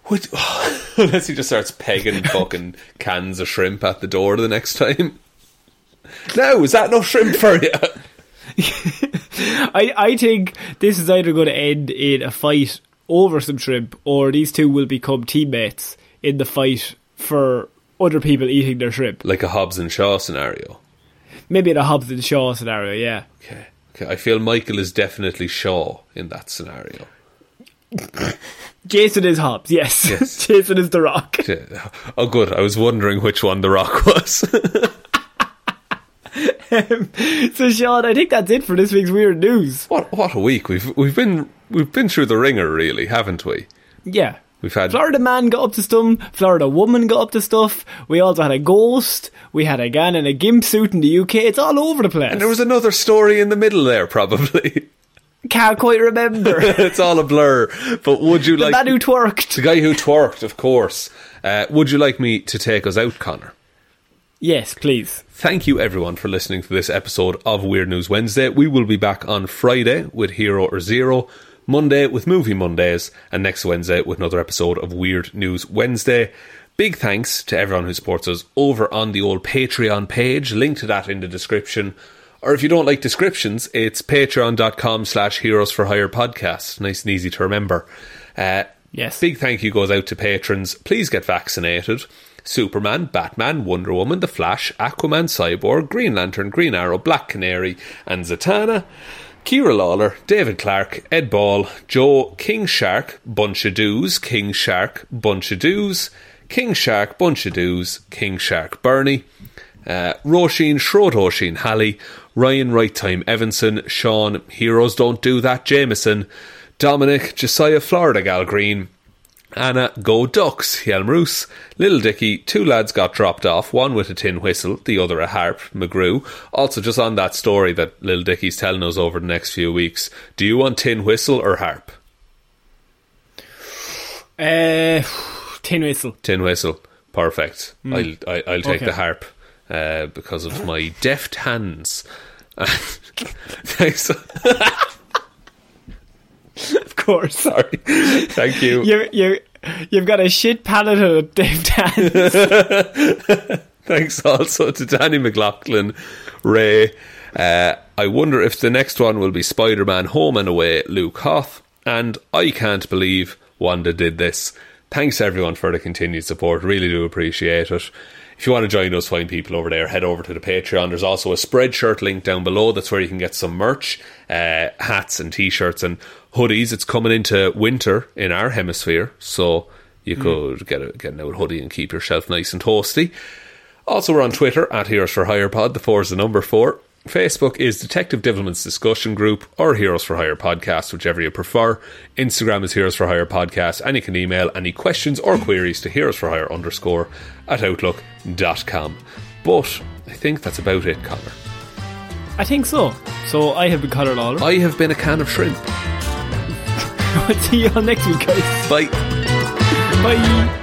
What? Unless he just starts pegging fucking cans of shrimp at the door the next time. No, is that no shrimp for you? I, I think this is either going to end in a fight over some shrimp, or these two will become teammates in the fight for other people eating their shrimp. Like a Hobbs and Shaw scenario. Maybe in a Hobbs and Shaw scenario, yeah. Okay. Okay. I feel Michael is definitely Shaw in that scenario. Jason is Hobbs, yes. Yes. Jason is The Rock. Oh, good. I was wondering which one The Rock was. so, Shaun, I think that's it for this week's weird news. what what a week we've we've been we've been through the ringer, really, haven't we? Yeah. We've had Florida man got up to stuff. Florida woman got up to stuff. We also had a ghost. We had a gun in a gimp suit in the UK. It's all over the place. and there was another story in the middle there, probably. Can't quite remember. it's all a blur. But would you the like man who twerked. the guy who twerked, of course? Uh, would you like me to take us out, Connor? Yes, please. Thank you, everyone, for listening to this episode of Weird News Wednesday. We will be back on Friday with Hero or Zero, Monday with Movie Mondays, and next Wednesday with another episode of Weird News Wednesday. Big thanks to everyone who supports us over on the old Patreon page. Link to that in the description. Or if you don't like descriptions, it's patreon.com slash heroes for hire podcast. Nice and easy to remember. Uh, Yes. Big thank you goes out to patrons. Please get vaccinated. Superman, Batman, Wonder Woman, The Flash, Aquaman, Cyborg, Green Lantern, Green Arrow, Black Canary, and Zatanna. Ciara Lawler, David Clarke, Ed Ball, Joe King Shark, Bunch of Doos, King Shark, Bunch of Doos, King Shark, Bunch of Doos, King Shark Bernie, uh, Roisin, Schrödóisìn, Hally, Ryan Right Time Evanson, Shaun, Heroes Don't Do That, Jamieson, Dominic, Josiah Florida Gal Green, Anna, Go Ducks, Hjelmroos, Little Dicky, two lads got dropped off, one with a tin whistle, the other a harp, McGrew. Also, just on that story that Little Dicky's telling us over the next few weeks, do you want tin whistle or harp? Uh, tin whistle. Tin whistle, perfect. I'll I, I'll take Okay. the harp uh, because of my deft hands. Thanks. Of course. Sorry. Thank you. You're, you're, you've got a shit palate of a Dave Dan. Thanks also to Danny McLaughlin, Ray. Uh, I wonder if the next one will be Spider Man Home and Away, Luke Hoth. And I can't believe Wanda did this. Thanks everyone for the continued support. Really do appreciate it. If you want to join those fine people over there, head over to the Patreon. There's also a spreadshirt link down below. That's where you can get some merch, uh, hats and t-shirts and hoodies. It's coming into winter in our hemisphere, so you could get a get an old hoodie and keep yourself nice and toasty. Also, we're on Twitter at Heroes for Hire Pod. The four is the number four. Facebook is Detective Divilment's discussion group or Heroes for Hire Podcast, whichever you prefer. Instagram is Heroes for Hire Podcast, and you can email any questions or queries to Heroes for Hire underscore at outlook.com. But I think that's about it, Connor. I think so. So I have been Connor Lawler. I have been a can of shrimp. See you all next week, guys. Bye. Bye.